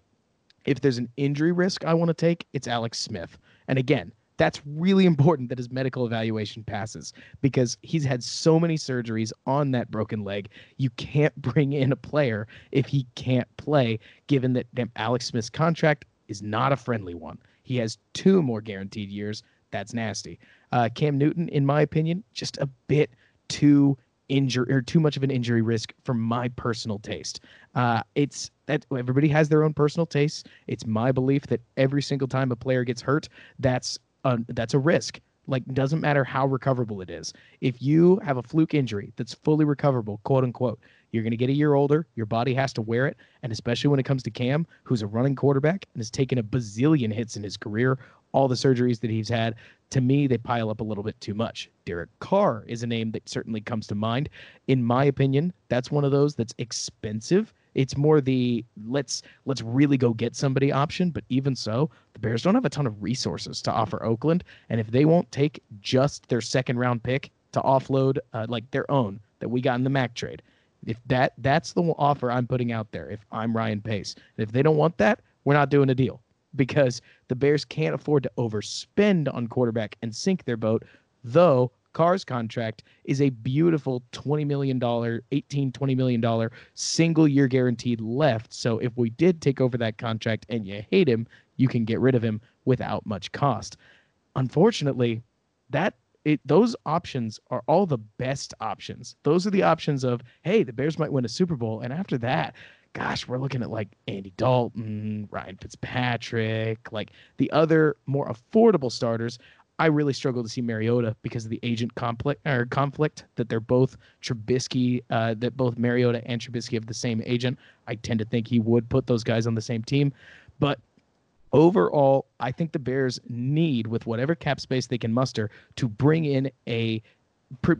if there's an injury risk I want to take, it's Alex Smith. And again, that's really important that his medical evaluation passes because he's had so many surgeries on that broken leg. You can't bring in a player if he can't play, given that Alex Smith's contract is not a friendly one. He has two more guaranteed years. That's nasty. Uh, Cam Newton, in my opinion, just a bit too injury or too much of an injury risk for my personal taste. Uh, it's that everybody has their own personal tastes. It's my belief that every single time a player gets hurt, that's that's a risk. Like doesn't matter how recoverable it is. If you have a fluke injury that's fully recoverable, quote unquote, you're going to get a year older. Your body has to wear it, and especially when it comes to Cam, who's a running quarterback and has taken a bazillion hits in his career, all the surgeries that he's had, to me they pile up a little bit too much. Derek Carr is a name that certainly comes to mind. In my opinion, that's one of those that's expensive it's more the let's let's really go get somebody option. But even so, the Bears don't have a ton of resources to offer Oakland, and if they won't take just their second round pick to offload uh, like their own that we got in the Mack trade, if that that's the offer I'm putting out there, if I'm Ryan Pace, and if they don't want that, we're not doing a deal because the Bears can't afford to overspend on quarterback and sink their boat. Though Carr's contract is a beautiful $20 million, $18, $20 million single year guaranteed left. So if we did take over that contract and you hate him, you can get rid of him without much cost. Unfortunately, that it, those options are all the best options. Those are the options of, hey, the Bears might win a Super Bowl. And after that, gosh, we're looking at like Andy Dalton, Ryan Fitzpatrick, like the other more affordable starters I really struggle to see Mariota because of the agent conflict or conflict that they're both Trubisky, uh, that both Mariota and Trubisky have the same agent. I tend to think he would put those guys on the same team, but overall, I think the Bears need, with whatever cap space they can muster, to bring in a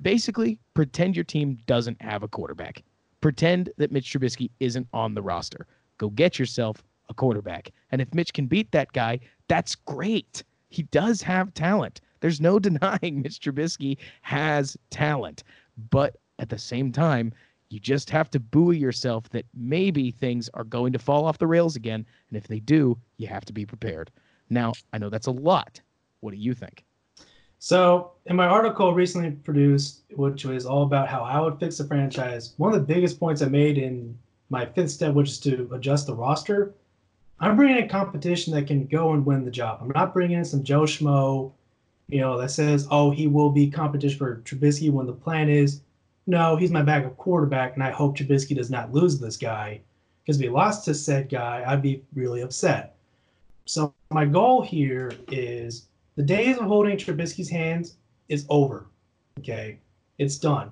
basically pretend your team doesn't have a quarterback. Pretend that Mitch Trubisky isn't on the roster. Go get yourself a quarterback, and if Mitch can beat that guy, that's great he does have talent. There's no denying Mitch Trubisky has talent. But at the same time, you just have to buoy yourself that maybe things are going to fall off the rails again. And if they do, you have to be prepared. Now, I know that's a lot. What do you think? So, in my article recently produced, which was all about how I would fix the franchise, one of the biggest points I made in my fifth step, which is to adjust the roster, I'm bringing in competition that can go and win the job. I'm not bringing in some Joe Schmo, you know, that says, oh, he will be competition for Trubisky when the plan is, no, he's my backup quarterback, and I hope Trubisky does not lose this guy. Because if he lost to said guy, I'd be really upset. So my goal here is the days of holding Trubisky's hands is over. Okay, it's done.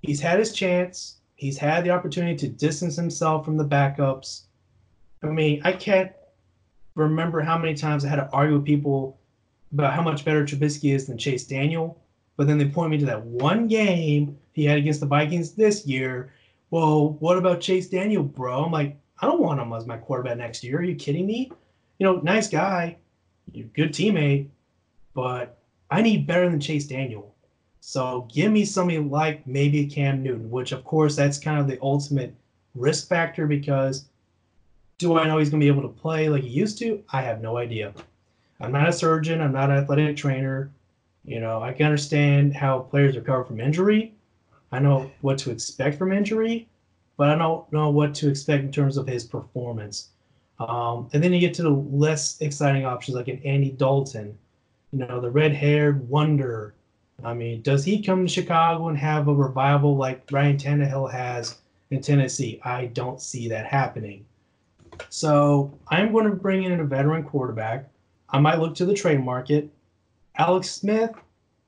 He's had his chance. He's had the opportunity to distance himself from the backups I mean, I can't remember how many times I had to argue with people about how much better Trubisky is than Chase Daniel. But then they point me to that one game he had against the Vikings this year. Well, what about Chase Daniel, bro? I'm like, I don't want him as my quarterback next year. Are you kidding me? You know, nice guy, good teammate, but I need better than Chase Daniel. So give me somebody like maybe Cam Newton, which of course that's kind of the ultimate risk factor because do I know he's going to be able to play like he used to? I have no idea. I'm not a surgeon. I'm not an athletic trainer. You know, I can understand how players recover from injury. I know what to expect from injury, but I don't know what to expect in terms of his performance. Um, and then you get to the less exciting options like an Andy Dalton, you know, the red haired wonder. I mean, does he come to Chicago and have a revival like Ryan Tannehill has in Tennessee? I don't see that happening. So I'm going to bring in a veteran quarterback. I might look to the trade market. Alex Smith,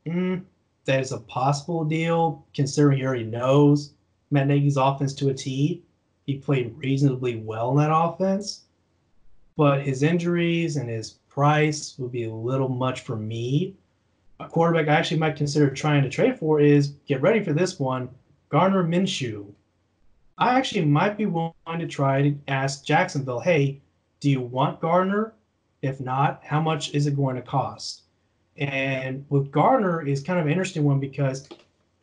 mm, that is a possible deal considering he already knows Matt Nagy's offense to a T. He played reasonably well in that offense, but his injuries and his price would be a little much for me. A quarterback I actually might consider trying to trade for is get ready for this one Gardner Minshew. I actually might be willing to try to ask Jacksonville, hey, do you want Gardner? If not, how much is it going to cost? And with Gardner is kind of an interesting one because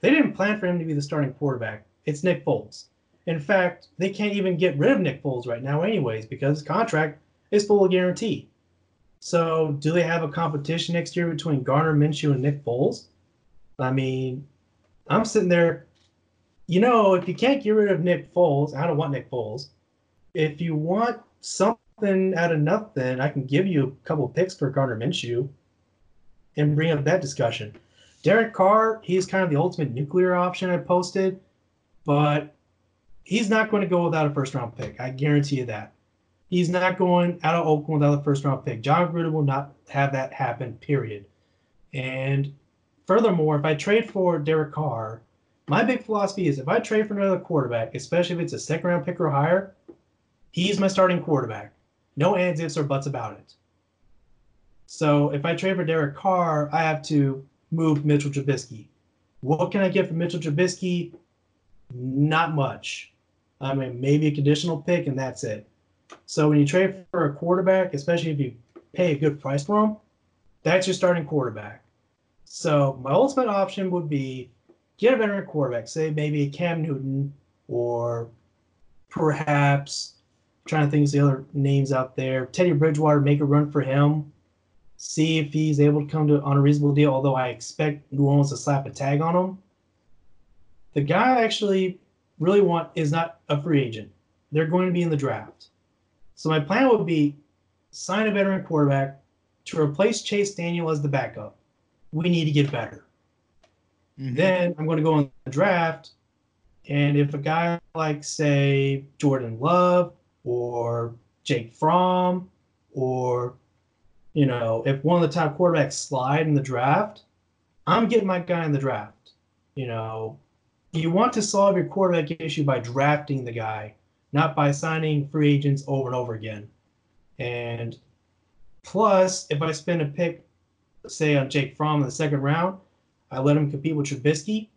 they didn't plan for him to be the starting quarterback. It's Nick Foles. In fact, they can't even get rid of Nick Foles right now, anyways, because his contract is full of guarantee. So, do they have a competition next year between Gardner Minshew and Nick Foles? I mean, I'm sitting there. You know, if you can't get rid of Nick Foles, I don't want Nick Foles. If you want something out of nothing, I can give you a couple picks for Gardner Minshew and bring up that discussion. Derek Carr, he's kind of the ultimate nuclear option I posted, but he's not going to go without a first round pick. I guarantee you that. He's not going out of Oakland without a first round pick. Jon Gruden will not have that happen, period. And furthermore, if I trade for Derek Carr, my big philosophy is if I trade for another quarterback, especially if it's a second round pick or higher, he's my starting quarterback. No ands, ifs, or buts about it. So if I trade for Derek Carr, I have to move Mitchell Trubisky. What can I get from Mitchell Trubisky? Not much. I mean, maybe a conditional pick, and that's it. So when you trade for a quarterback, especially if you pay a good price for him, that's your starting quarterback. So my ultimate option would be get a veteran quarterback, say maybe Cam Newton or perhaps I'm trying to think of the other names out there. Teddy Bridgewater, make a run for him. See if he's able to come to on a reasonable deal, although I expect New Orleans to slap a tag on him. The guy I actually really want is not a free agent. They're going to be in the draft. So my plan would be sign a veteran quarterback to replace Chase Daniel as the backup. We need to get better. Mm-hmm. Then I'm going to go in the draft, and if a guy like say Jordan Love or Jake Fromm or you know if one of the top quarterbacks slide in the draft, I'm getting my guy in the draft. You know, you want to solve your quarterback issue by drafting the guy not by signing free agents over and over again. And plus, if I spend a pick, say on Jake Fromm in the second round, I let him compete with Trubisky.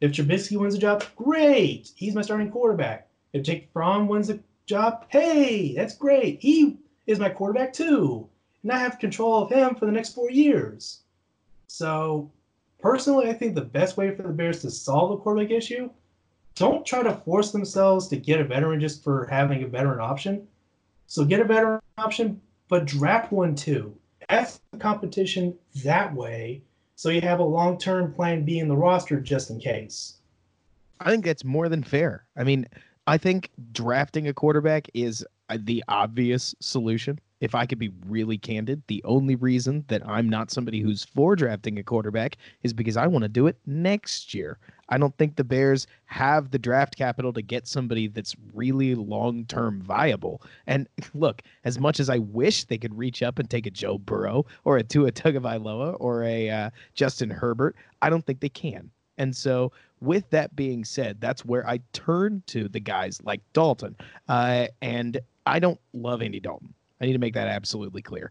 If Trubisky wins the job, great. He's my starting quarterback. If Jake Fromm wins the job, hey, that's great. He is my quarterback too. And I have control of him for the next four years. So, personally, I think the best way for the Bears to solve the quarterback issue don't try to force themselves to get a veteran just for having a veteran option. So get a veteran option, but draft one too. Ask the competition that way so you have a long term plan B in the roster just in case. I think that's more than fair. I mean, I think drafting a quarterback is uh, the obvious solution if I could be really candid, the only reason that I'm not somebody who's for drafting a quarterback is because I want to do it next year. I don't think the Bears have the draft capital to get somebody that's really long term viable. And look, as much as I wish they could reach up and take a Joe Burrow or a Tua Tagovailoa or a uh, Justin Herbert, I don't think they can. And so, with that being said, that's where I turn to the guys like Dalton. Uh, and I don't love Andy Dalton. I need to make that absolutely clear.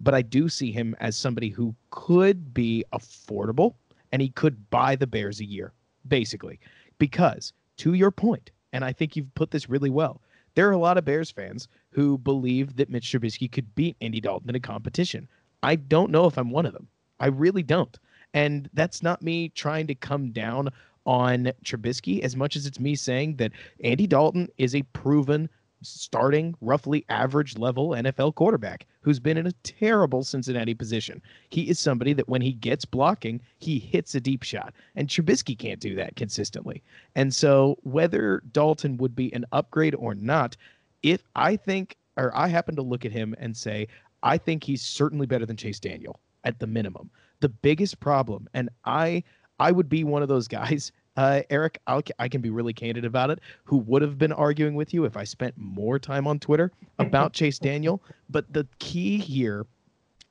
But I do see him as somebody who could be affordable and he could buy the Bears a year, basically. Because to your point, and I think you've put this really well, there are a lot of Bears fans who believe that Mitch Trubisky could beat Andy Dalton in a competition. I don't know if I'm one of them. I really don't. And that's not me trying to come down on Trubisky as much as it's me saying that Andy Dalton is a proven starting roughly average level NFL quarterback who's been in a terrible Cincinnati position. He is somebody that when he gets blocking, he hits a deep shot. And Trubisky can't do that consistently. And so whether Dalton would be an upgrade or not, if I think or I happen to look at him and say, I think he's certainly better than Chase Daniel at the minimum. The biggest problem, and I I would be one of those guys uh, Eric, I'll, I can be really candid about it, who would have been arguing with you if I spent more time on Twitter about Chase Daniel. But the key here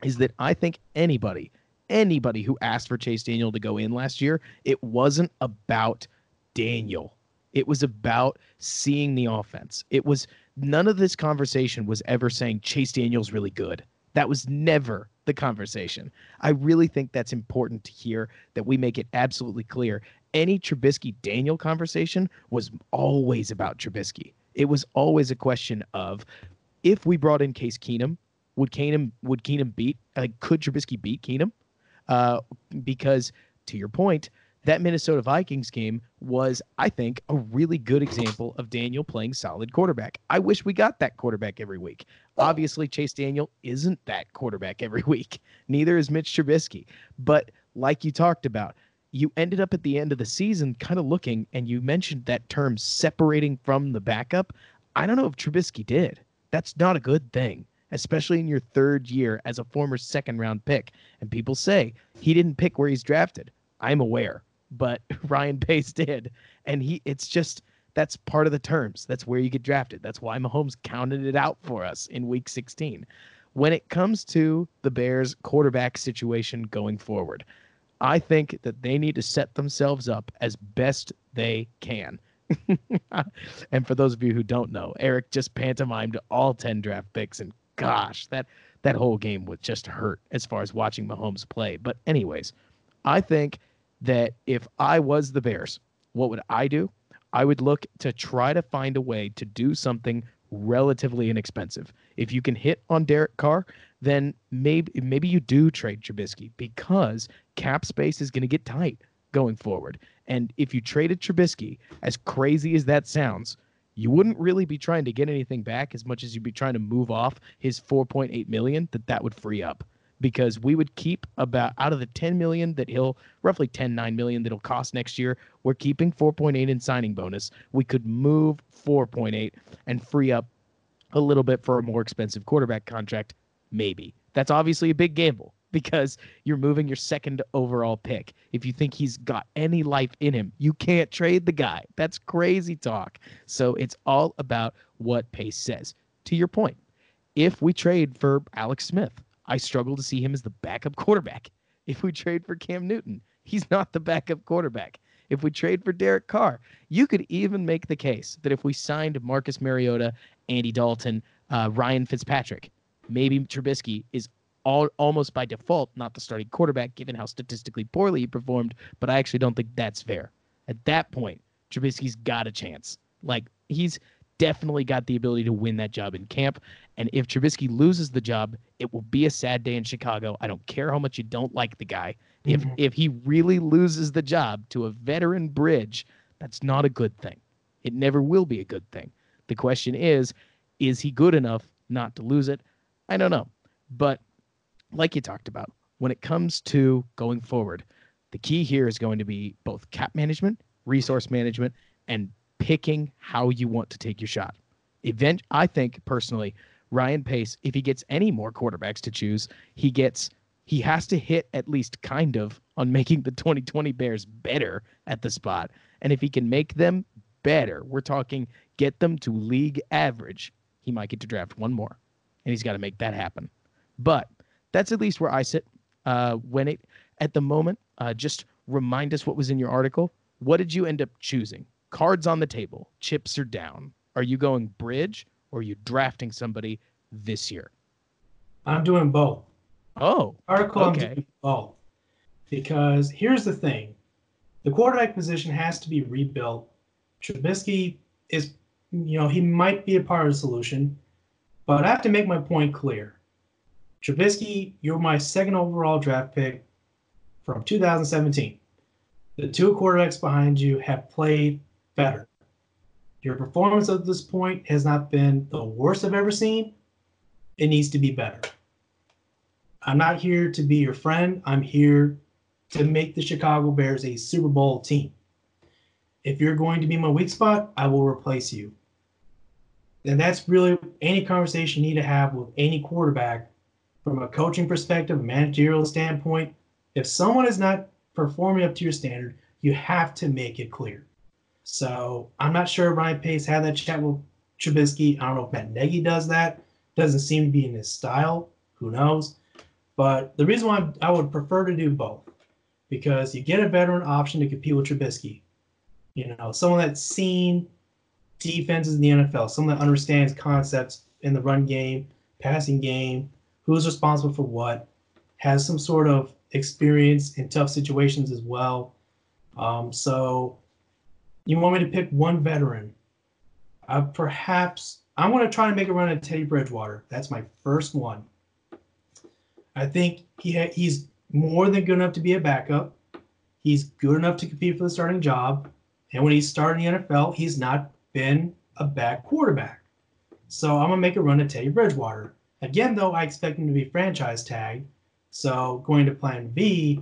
is that I think anybody, anybody who asked for Chase Daniel to go in last year, it wasn't about Daniel. It was about seeing the offense. It was none of this conversation was ever saying Chase Daniel's really good. That was never the conversation. I really think that's important to hear that we make it absolutely clear any Trubisky Daniel conversation was always about Trubisky. It was always a question of if we brought in Case Keenum, would Keenum would Keenum beat? Like, could Trubisky beat Keenum? Uh, because to your point, that Minnesota Vikings game was, I think, a really good example of Daniel playing solid quarterback. I wish we got that quarterback every week. Obviously, Chase Daniel isn't that quarterback every week. Neither is Mitch Trubisky. But like you talked about, you ended up at the end of the season kind of looking, and you mentioned that term separating from the backup. I don't know if Trubisky did. That's not a good thing, especially in your third year as a former second round pick. And people say he didn't pick where he's drafted. I'm aware, but Ryan Pace did. And he it's just that's part of the terms. That's where you get drafted. That's why Mahomes counted it out for us in week 16. When it comes to the Bears quarterback situation going forward, I think that they need to set themselves up as best they can. and for those of you who don't know, Eric just pantomimed all 10 draft picks and gosh, that that whole game was just hurt as far as watching Mahomes play. But anyways, I think that if I was the Bears, what would I do? I would look to try to find a way to do something relatively inexpensive. If you can hit on Derek Carr, then maybe maybe you do trade Trubisky because cap space is going to get tight going forward. And if you traded Trubisky, as crazy as that sounds, you wouldn't really be trying to get anything back as much as you'd be trying to move off his 4.8 million that that would free up because we would keep about out of the 10 million that he'll roughly 10 9 million that'll cost next year we're keeping 4.8 in signing bonus we could move 4.8 and free up a little bit for a more expensive quarterback contract maybe that's obviously a big gamble because you're moving your second overall pick. If you think he's got any life in him, you can't trade the guy. That's crazy talk. So it's all about what Pace says. To your point, if we trade for Alex Smith, I struggle to see him as the backup quarterback. If we trade for Cam Newton, he's not the backup quarterback. If we trade for Derek Carr, you could even make the case that if we signed Marcus Mariota, Andy Dalton, uh, Ryan Fitzpatrick, maybe Trubisky is all, almost by default not the starting quarterback, given how statistically poorly he performed. But I actually don't think that's fair. At that point, Trubisky's got a chance. Like he's definitely got the ability to win that job in camp. And if Trubisky loses the job, it will be a sad day in Chicago. I don't care how much you don't like the guy. If mm-hmm. if he really loses the job to a veteran bridge, that's not a good thing. It never will be a good thing. The question is, is he good enough not to lose it? I don't know. But like you talked about, when it comes to going forward, the key here is going to be both cap management, resource management, and picking how you want to take your shot. Event, I think personally, Ryan Pace, if he gets any more quarterbacks to choose, he gets he has to hit at least kind of on making the 2020 Bears better at the spot. And if he can make them better, we're talking get them to league average, he might get to draft one more. And he's got to make that happen. But that's at least where I sit. Uh, when it at the moment, uh, just remind us what was in your article. What did you end up choosing? Cards on the table, chips are down. Are you going bridge or are you drafting somebody this year? I'm doing both. Oh, article okay. I'm doing both because here's the thing: the quarterback position has to be rebuilt. Trubisky is, you know, he might be a part of the solution, but I have to make my point clear. Trubisky, you're my second overall draft pick from 2017. The two quarterbacks behind you have played better. Your performance at this point has not been the worst I've ever seen. It needs to be better. I'm not here to be your friend. I'm here to make the Chicago Bears a Super Bowl team. If you're going to be my weak spot, I will replace you. And that's really any conversation you need to have with any quarterback from a coaching perspective, managerial standpoint, if someone is not performing up to your standard, you have to make it clear. So I'm not sure Ryan Pace had that chat with Trubisky. I don't know if Matt Nagy does that. Doesn't seem to be in his style. Who knows? But the reason why I would prefer to do both, because you get a veteran option to compete with Trubisky. You know, someone that's seen defenses in the NFL, someone that understands concepts in the run game, passing game, who's responsible for what, has some sort of experience in tough situations as well. Um, so you want me to pick one veteran? Uh, perhaps I'm going to try to make a run at Teddy Bridgewater. That's my first one. I think he ha- he's more than good enough to be a backup. He's good enough to compete for the starting job. And when he's starting the NFL, he's not been a bad quarterback. So I'm gonna make a run at Teddy Bridgewater. Again, though, I expect him to be franchise tagged. So going to plan B,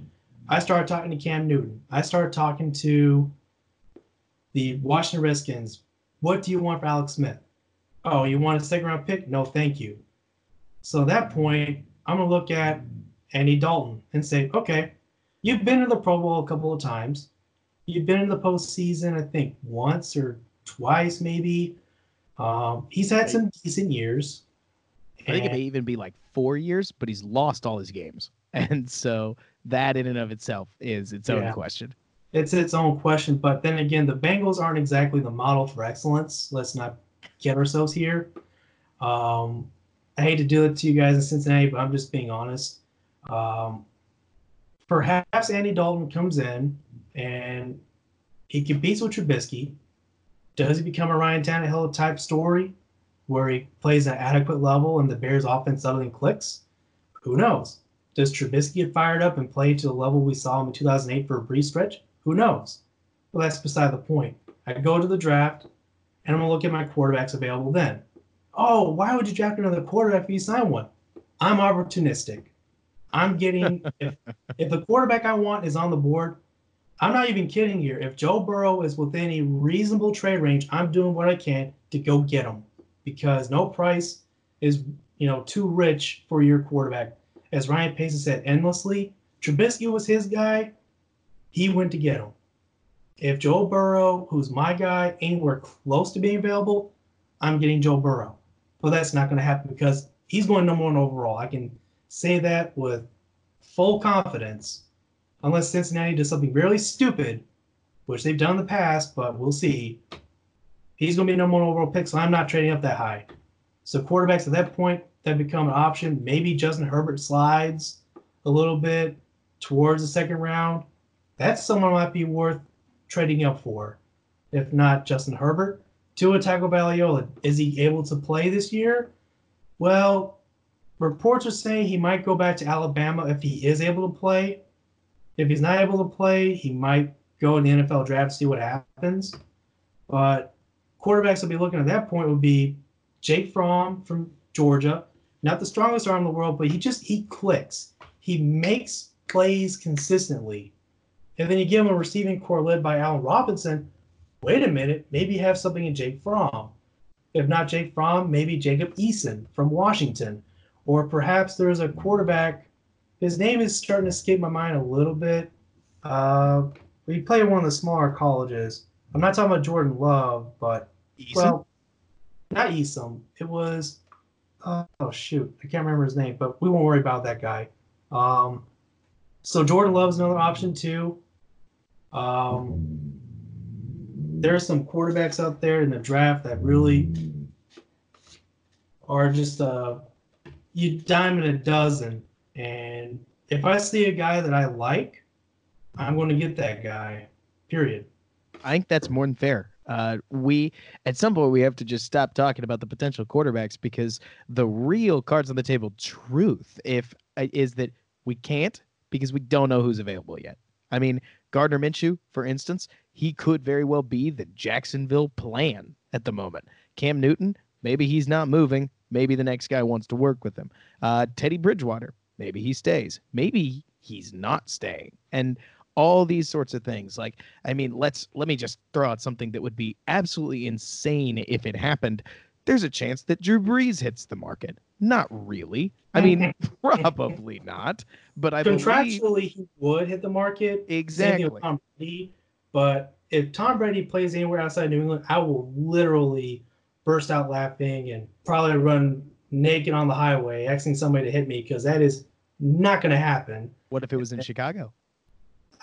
I started talking to Cam Newton. I started talking to the Washington Redskins. What do you want for Alex Smith? Oh, you want a second round pick? No, thank you. So at that point, I'm gonna look at Andy Dalton and say, okay, you've been to the Pro Bowl a couple of times. You've been in the postseason, I think, once or twice, maybe. Um, he's had some decent years. I think it may even be like four years, but he's lost all his games. And so that in and of itself is its own Yeah. question. it's its own question. But then again, the Bengals aren't exactly the model for excellence. Let's not get ourselves here. Um, I hate to do it to you guys in Cincinnati, but I'm just being honest. Um, perhaps Andy Dalton comes in and he competes with Trubisky. Does he become a Ryan Tannehill type story where he plays at adequate level and the Bears offense suddenly clicks? Who knows? Does Trubisky get fired up and play to the level we saw him in 2008 for a brief stretch? Who knows? Well, that's beside the point. I go to the draft and I'm going to look at my quarterbacks available then. Oh, why would you draft another quarterback if you sign one? I'm opportunistic. I'm getting, if, if the quarterback I want is on the board, I'm not even kidding here. If Joe Burrow is within a reasonable trade range, I'm doing what I can to go get him because no price is, you know, too rich for your quarterback. As Ryan Pace said endlessly, Trubisky was his guy. He went to get him. If Joe Burrow, who's my guy, anywhere close to being available, I'm getting Joe Burrow. But that's not going to happen because he's going number one overall. I can say that with full confidence, unless Cincinnati does something really stupid, which they've done in the past, but we'll see. He's going to be number one overall pick, so I'm not trading up that high. So quarterbacks at that point that become an option. Maybe Justin Herbert slides a little bit towards the second round. That's someone might be worth trading up for. If not Justin Herbert, Tua Tagovailoa, is he able to play this year? Well, reports are saying he might go back to Alabama if he is able to play. If he's not able to play, he might go in the NFL draft see what happens. But quarterbacks will be looking at that point would be Jake Fromm from Georgia, not the strongest arm in the world, but he just he clicks. He makes plays consistently. And then you give him a receiving core led by Allen Robinson. Wait a minute, maybe have something in Jake Fromm. If not Jake Fromm, maybe Jacob Eason from Washington. Or perhaps there's a quarterback. His name is starting to escape my mind a little bit. Uh, he played at one of the smaller colleges. I'm not talking about Jordan Love, but Eason? well, not Eason. It was oh shoot, I can't remember his name, but we won't worry about that guy. Um, so Jordan Love's another option too. Um, there are some quarterbacks out there in the draft that really are just uh, you dime in a dozen. And if I see a guy that I like, I'm going to get that guy. Period. I think that's more than fair. Uh, we at some point we have to just stop talking about the potential quarterbacks because the real cards on the table truth if uh, is that we can't because we don't know who's available yet. I mean, Gardner Minshew, for instance, he could very well be the Jacksonville plan at the moment. Cam Newton, maybe he's not moving. Maybe the next guy wants to work with him. Uh, Teddy Bridgewater, maybe he stays. Maybe he's not staying. And all these sorts of things. Like, I mean, let's let me just throw out something that would be absolutely insane if it happened. There's a chance that Drew Brees hits the market. Not really. I mean, probably not. But I believe Contractually, he would hit the market. Exactly. Tom Brady. But if Tom Brady plays anywhere outside New England, I will literally burst out laughing and probably run naked on the highway, asking somebody to hit me because that is not going to happen. What if it was in Chicago?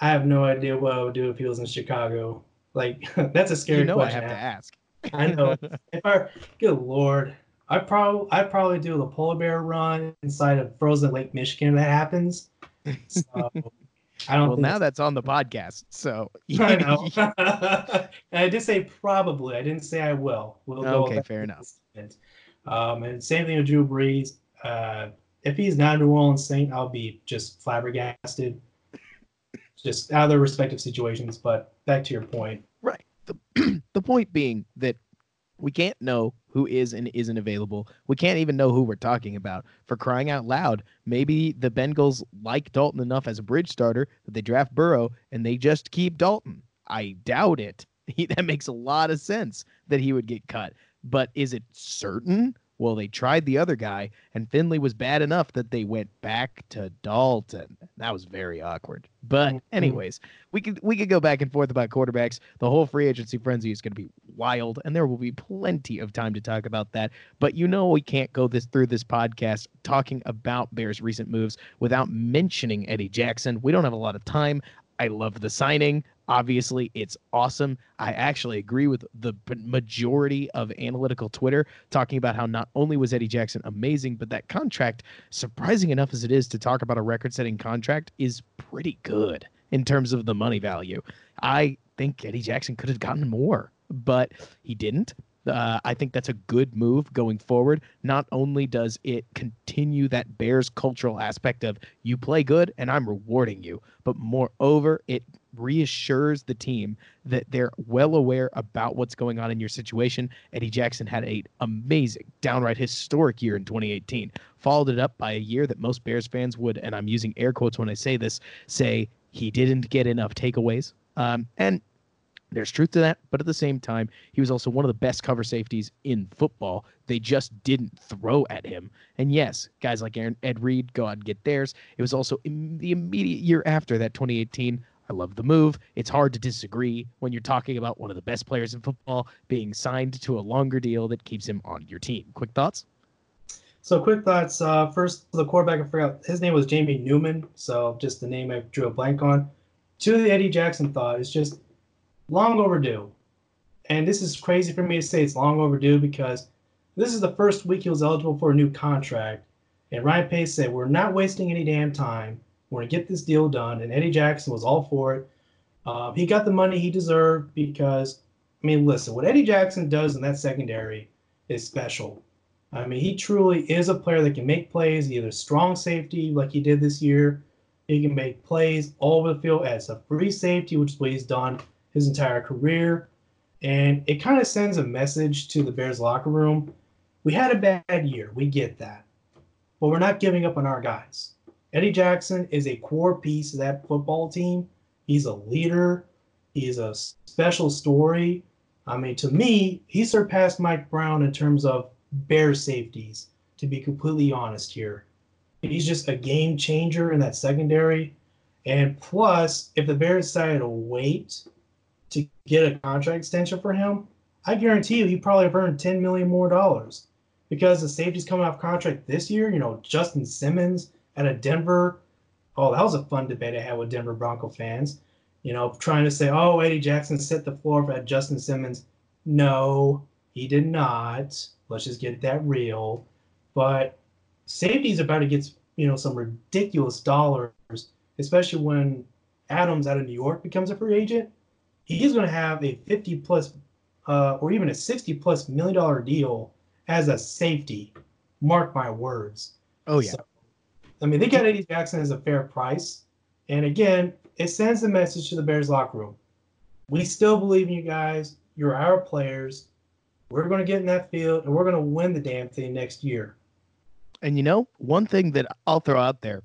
I have no idea what I would do if he was in Chicago. Like that's a scary You know I have to ask. I know. if I, good lord, I probably I probably do the polar bear run inside of frozen Lake Michigan. If that happens. So I don't. Well, now that's on the podcast. So I know. and I did say probably. I didn't say I will. We'll go Okay, fair enough. statement. Um, and same thing with Drew Brees. Uh, if he's not a New Orleans Saint, I'll be just flabbergasted. just out of their respective situations. But back to your point. Right. The, the point being that we can't know who is and isn't available. We can't even know who we're talking about. For crying out loud, maybe the Bengals like Dalton enough as a bridge starter that they draft Burrow and they just keep Dalton. I doubt it. He, that makes a lot of sense that he would get cut. But is it certain? Well, they tried the other guy, and Finley was bad enough that they went back to Dalton. That was very awkward. But Mm-hmm. anyways, we could we could go back and forth about quarterbacks. The whole free agency frenzy is going to be wild, and there will be plenty of time to talk about that. But you know we can't go this through this podcast talking about Bears' recent moves without mentioning Eddie Jackson. We don't have a lot of time. I love the signing. Obviously, it's awesome. I actually agree with the majority of analytical Twitter talking about how not only was Eddie Jackson amazing, but that contract, surprising enough as it is to talk about a record setting contract, is pretty good in terms of the money value. I think Eddie Jackson could have gotten more, but he didn't. Uh, I think that's a good move going forward. Not only does it continue that Bears cultural aspect of you play good and I'm rewarding you, but moreover, it reassures the team that they're well aware about what's going on in your situation. Eddie Jackson had a amazing, downright historic year in 2018. Followed it up by a year that most Bears fans would, and I'm using air quotes when I say this, say he didn't get enough takeaways. Um, and there's truth to that, but at the same time, he was also one of the best cover safeties in football. They just didn't throw at him. And yes, guys like Aaron, Ed Reed go out and get theirs. It was also the immediate year after that 2018. I love the move. It's hard to disagree when you're talking about one of the best players in football being signed to a longer deal that keeps him on your team. Quick thoughts? So quick thoughts. Uh, first, the quarterback I forgot his name was Jamie Newman. So just the name I drew a blank on. To the Eddie Jackson thought it's just long overdue, and this is crazy for me to say it's long overdue because this is the first week he was eligible for a new contract, and Ryan Pace said we're not wasting any damn time. We're gonna get this deal done, and Eddie Jackson was all for it. Um, he got the money he deserved because, I mean, listen, what Eddie Jackson does in that secondary is special. I mean, he truly is a player that can make plays, either strong safety like he did this year. He can make plays all over the field as a free safety, which is what he's done his entire career. And it kind of sends a message to the Bears locker room. We had a bad year. We get that. But we're not giving up on our guys. Eddie Jackson is a core piece of that football team. He's a leader. He's a special story. I mean, to me, he surpassed Mike Brown in terms of bear safeties, to be completely honest here. He's just a game changer in that secondary. And plus, if the Bears decided to wait to get a contract extension for him, I guarantee you he probably have earned 10 million more dollars. Because the safety's coming off contract this year, you know, Justin Simmons at a Denver. Oh, that was a fun debate I had with Denver Bronco fans. You know, trying to say, oh, Eddie Jackson set the floor for Justin Simmons. No, he did not. Let's just get that real. But safety's about to get, you know, some ridiculous dollars, especially when Adams out of New York becomes a free agent. He's going to have a 50 plus uh, or even a 60 plus million dollar deal as a safety. Mark my words. Oh, yeah. So, I mean, they mm-hmm. got Eddie Jackson as a fair price. And again, it sends a message to the Bears locker room. We still believe in you guys. You're our players. We're going to get in that field and we're going to win the damn thing next year. And you know, one thing that I'll throw out there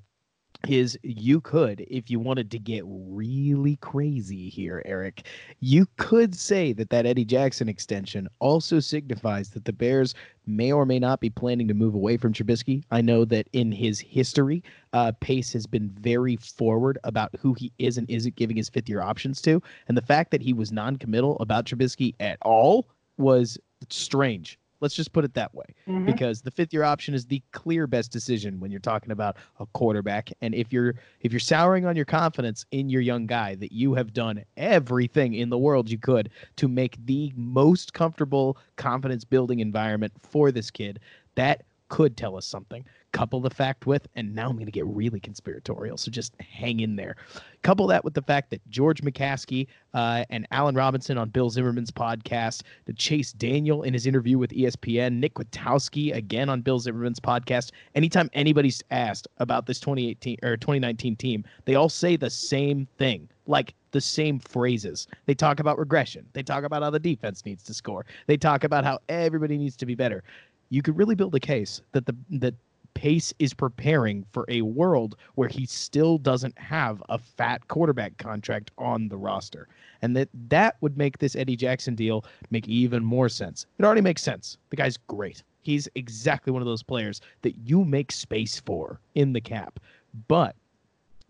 is you could, if you wanted to get really crazy here, Eric, you could say that that Eddie Jackson extension also signifies that the Bears may or may not be planning to move away from Trubisky. I know that in his history, uh, Pace has been very forward about who he is and isn't giving his fifth year options to. And the fact that he was non committal about Trubisky at all was strange. Let's just put it that way Mm-hmm. because the fifth year option is the clear best decision when you're talking about a quarterback. And if you're if you're souring on your confidence in your young guy that you have done everything in the world you could to make the most comfortable confidence building environment for this kid, that could tell us something. Couple the fact with, and now I'm going to get really conspiratorial. So just hang in there. Couple that with the fact that George McCaskey uh, and Allen Robinson on Bill Zimmerman's podcast, the Chase Daniel in his interview with ESPN, Nick Kwiatkowski again on Bill Zimmerman's podcast. Anytime anybody's asked about this 2018 or 2019 team, they all say the same thing, like the same phrases. They talk about regression. They talk about how the defense needs to score. They talk about how everybody needs to be better. You could really build a case that the that Pace is preparing for a world where he still doesn't have a fat quarterback contract on the roster. And that that would make this Eddie Jackson deal make even more sense. It already makes sense. The guy's great. He's exactly one of those players that you make space for in the cap. But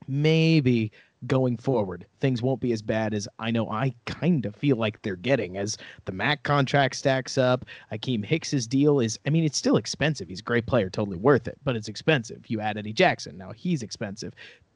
maybe going forward, things won't be as bad as I know I kind of feel like they're getting as the Mack contract stacks up. Akiem Hicks's deal is, I mean, it's still expensive. He's a great player, totally worth it, but it's expensive. You add Eddie Jackson, now he's expensive.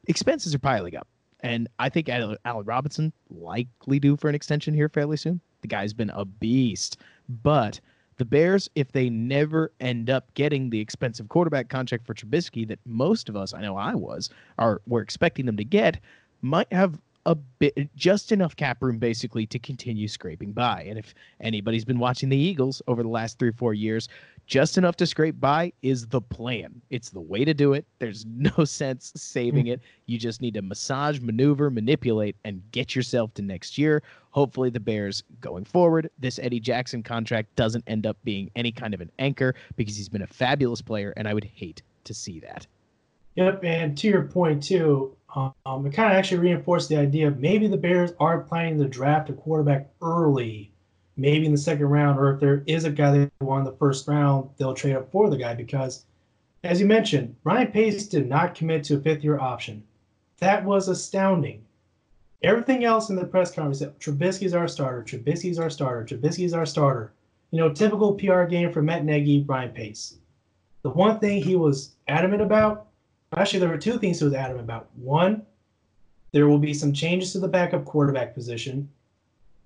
Expenses are piling up. And I think Allen Robinson likely due for an extension here fairly soon. The guy's been a beast, but the Bears, if they never end up getting the expensive quarterback contract for Trubisky that most of us, I know I was, are were expecting them to get, might have a bit just enough cap room basically to continue scraping by. And if anybody's been watching the Eagles over the last three four years, just enough to scrape by is the plan. It's the way to do it. There's no sense saving it. You just need to massage, maneuver, manipulate, and get yourself to next year. Hopefully, the Bears going forward, this Eddie Jackson contract doesn't end up being any kind of an anchor because he's been a fabulous player, and I would hate to see that. Yep, and to your point too, um, it kind of actually reinforced the idea of maybe the Bears are planning to draft a quarterback early, maybe in the second round, or if there is a guy they want in the first round, they'll trade up for the guy because, as you mentioned, Ryan Pace did not commit to a fifth year option. That was astounding. Everything else in the press conference said Trubisky's our starter, Trubisky's our starter, Trubisky's our starter. You know, typical PR game for Matt Nagy, Ryan Pace. The one thing he was adamant about Actually, there were two things was adamant about. One, there will be some changes to the backup quarterback position.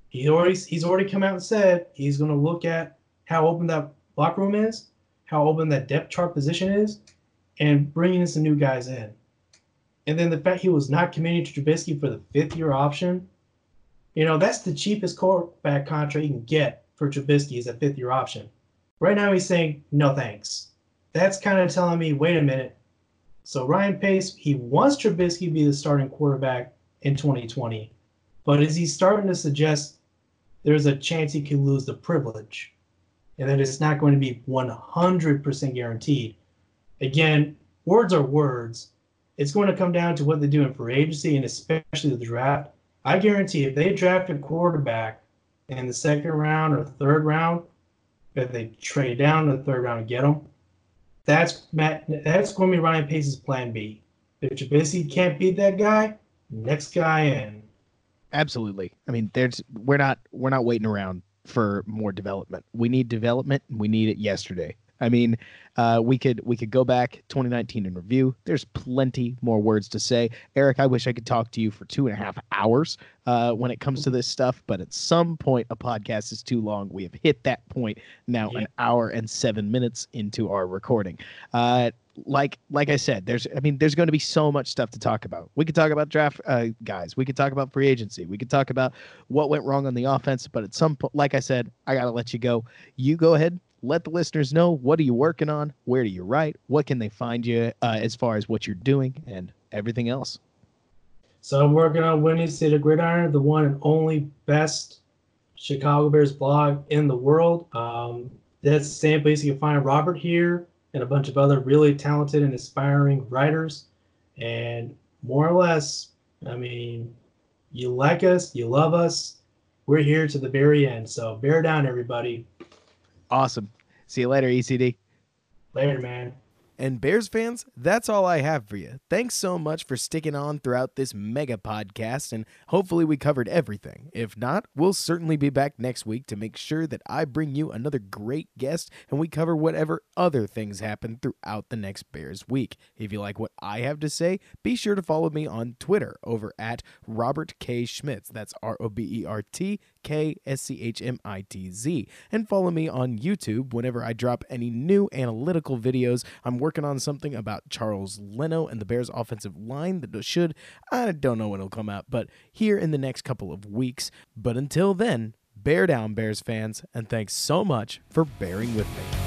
He already he's already come out and said he's going to look at how open that locker room is, how open that depth chart position is, and bringing in some new guys in. And then the fact he was not committing to Trubisky for the fifth year option, you know, that's the cheapest quarterback contract you can get for Trubisky is a fifth year option. Right now he's saying no thanks. That's kind of telling me, wait a minute, so Ryan Pace, he wants Trubisky to be the starting quarterback in 2020, but is he starting to suggest there's a chance he could lose the privilege, and that it's not going to be 100% guaranteed? Again, words are words. It's going to come down to what they do in free agency and especially the draft. I guarantee if they draft a quarterback in the second round or third round, if they trade down to the third round and get them, that's Matt. That's going to be Ryan Pace's plan B. If Trubisky can't beat that guy, next guy in. Absolutely. I mean, there's we're not we're not waiting around for more development. We need development. We need it yesterday. I mean, uh, we could we could go back 2019 and review. There's plenty more words to say. Eric, I wish I could talk to you for two and a half hours uh, when it comes to this stuff, but at some point a podcast is too long. We have hit that point now, yeah. an hour and seven minutes into our recording. Uh, like like I said, there's I mean there's going to be so much stuff to talk about. We could talk about draft uh, guys. We could talk about free agency. We could talk about what went wrong on the offense. But at some point, like I said, I gotta let you go. You go ahead, let the listeners know what are you working on, where do you write, what can they find you uh, as far as what you're doing, and everything else. So I'm working on Windy City Gridiron, the one and only best Chicago Bears blog in the world. Um, that's the same place you can find Robert here and a bunch of other really talented and inspiring writers. And more or less, I mean, you like us, you love us, we're here to the very end. So bear down, everybody. Awesome. See you later, ECD. Later, man. And Bears fans, that's all I have for you. Thanks so much for sticking on throughout this mega podcast, and hopefully we covered everything. If not, we'll certainly be back next week to make sure that I bring you another great guest and we cover whatever other things happen throughout the next Bears week. If you like what I have to say, be sure to follow me on Twitter over at Robert K. Schmitz. That's R O B E R T K S C H M I T Z. And follow me on YouTube whenever I drop any new analytical videos. I'm working on something about Charles Leno and the Bears offensive line that should, I don't know when it'll come out, but here in the next couple of weeks. But until then, bear down, Bears fans, and thanks so much for bearing with me.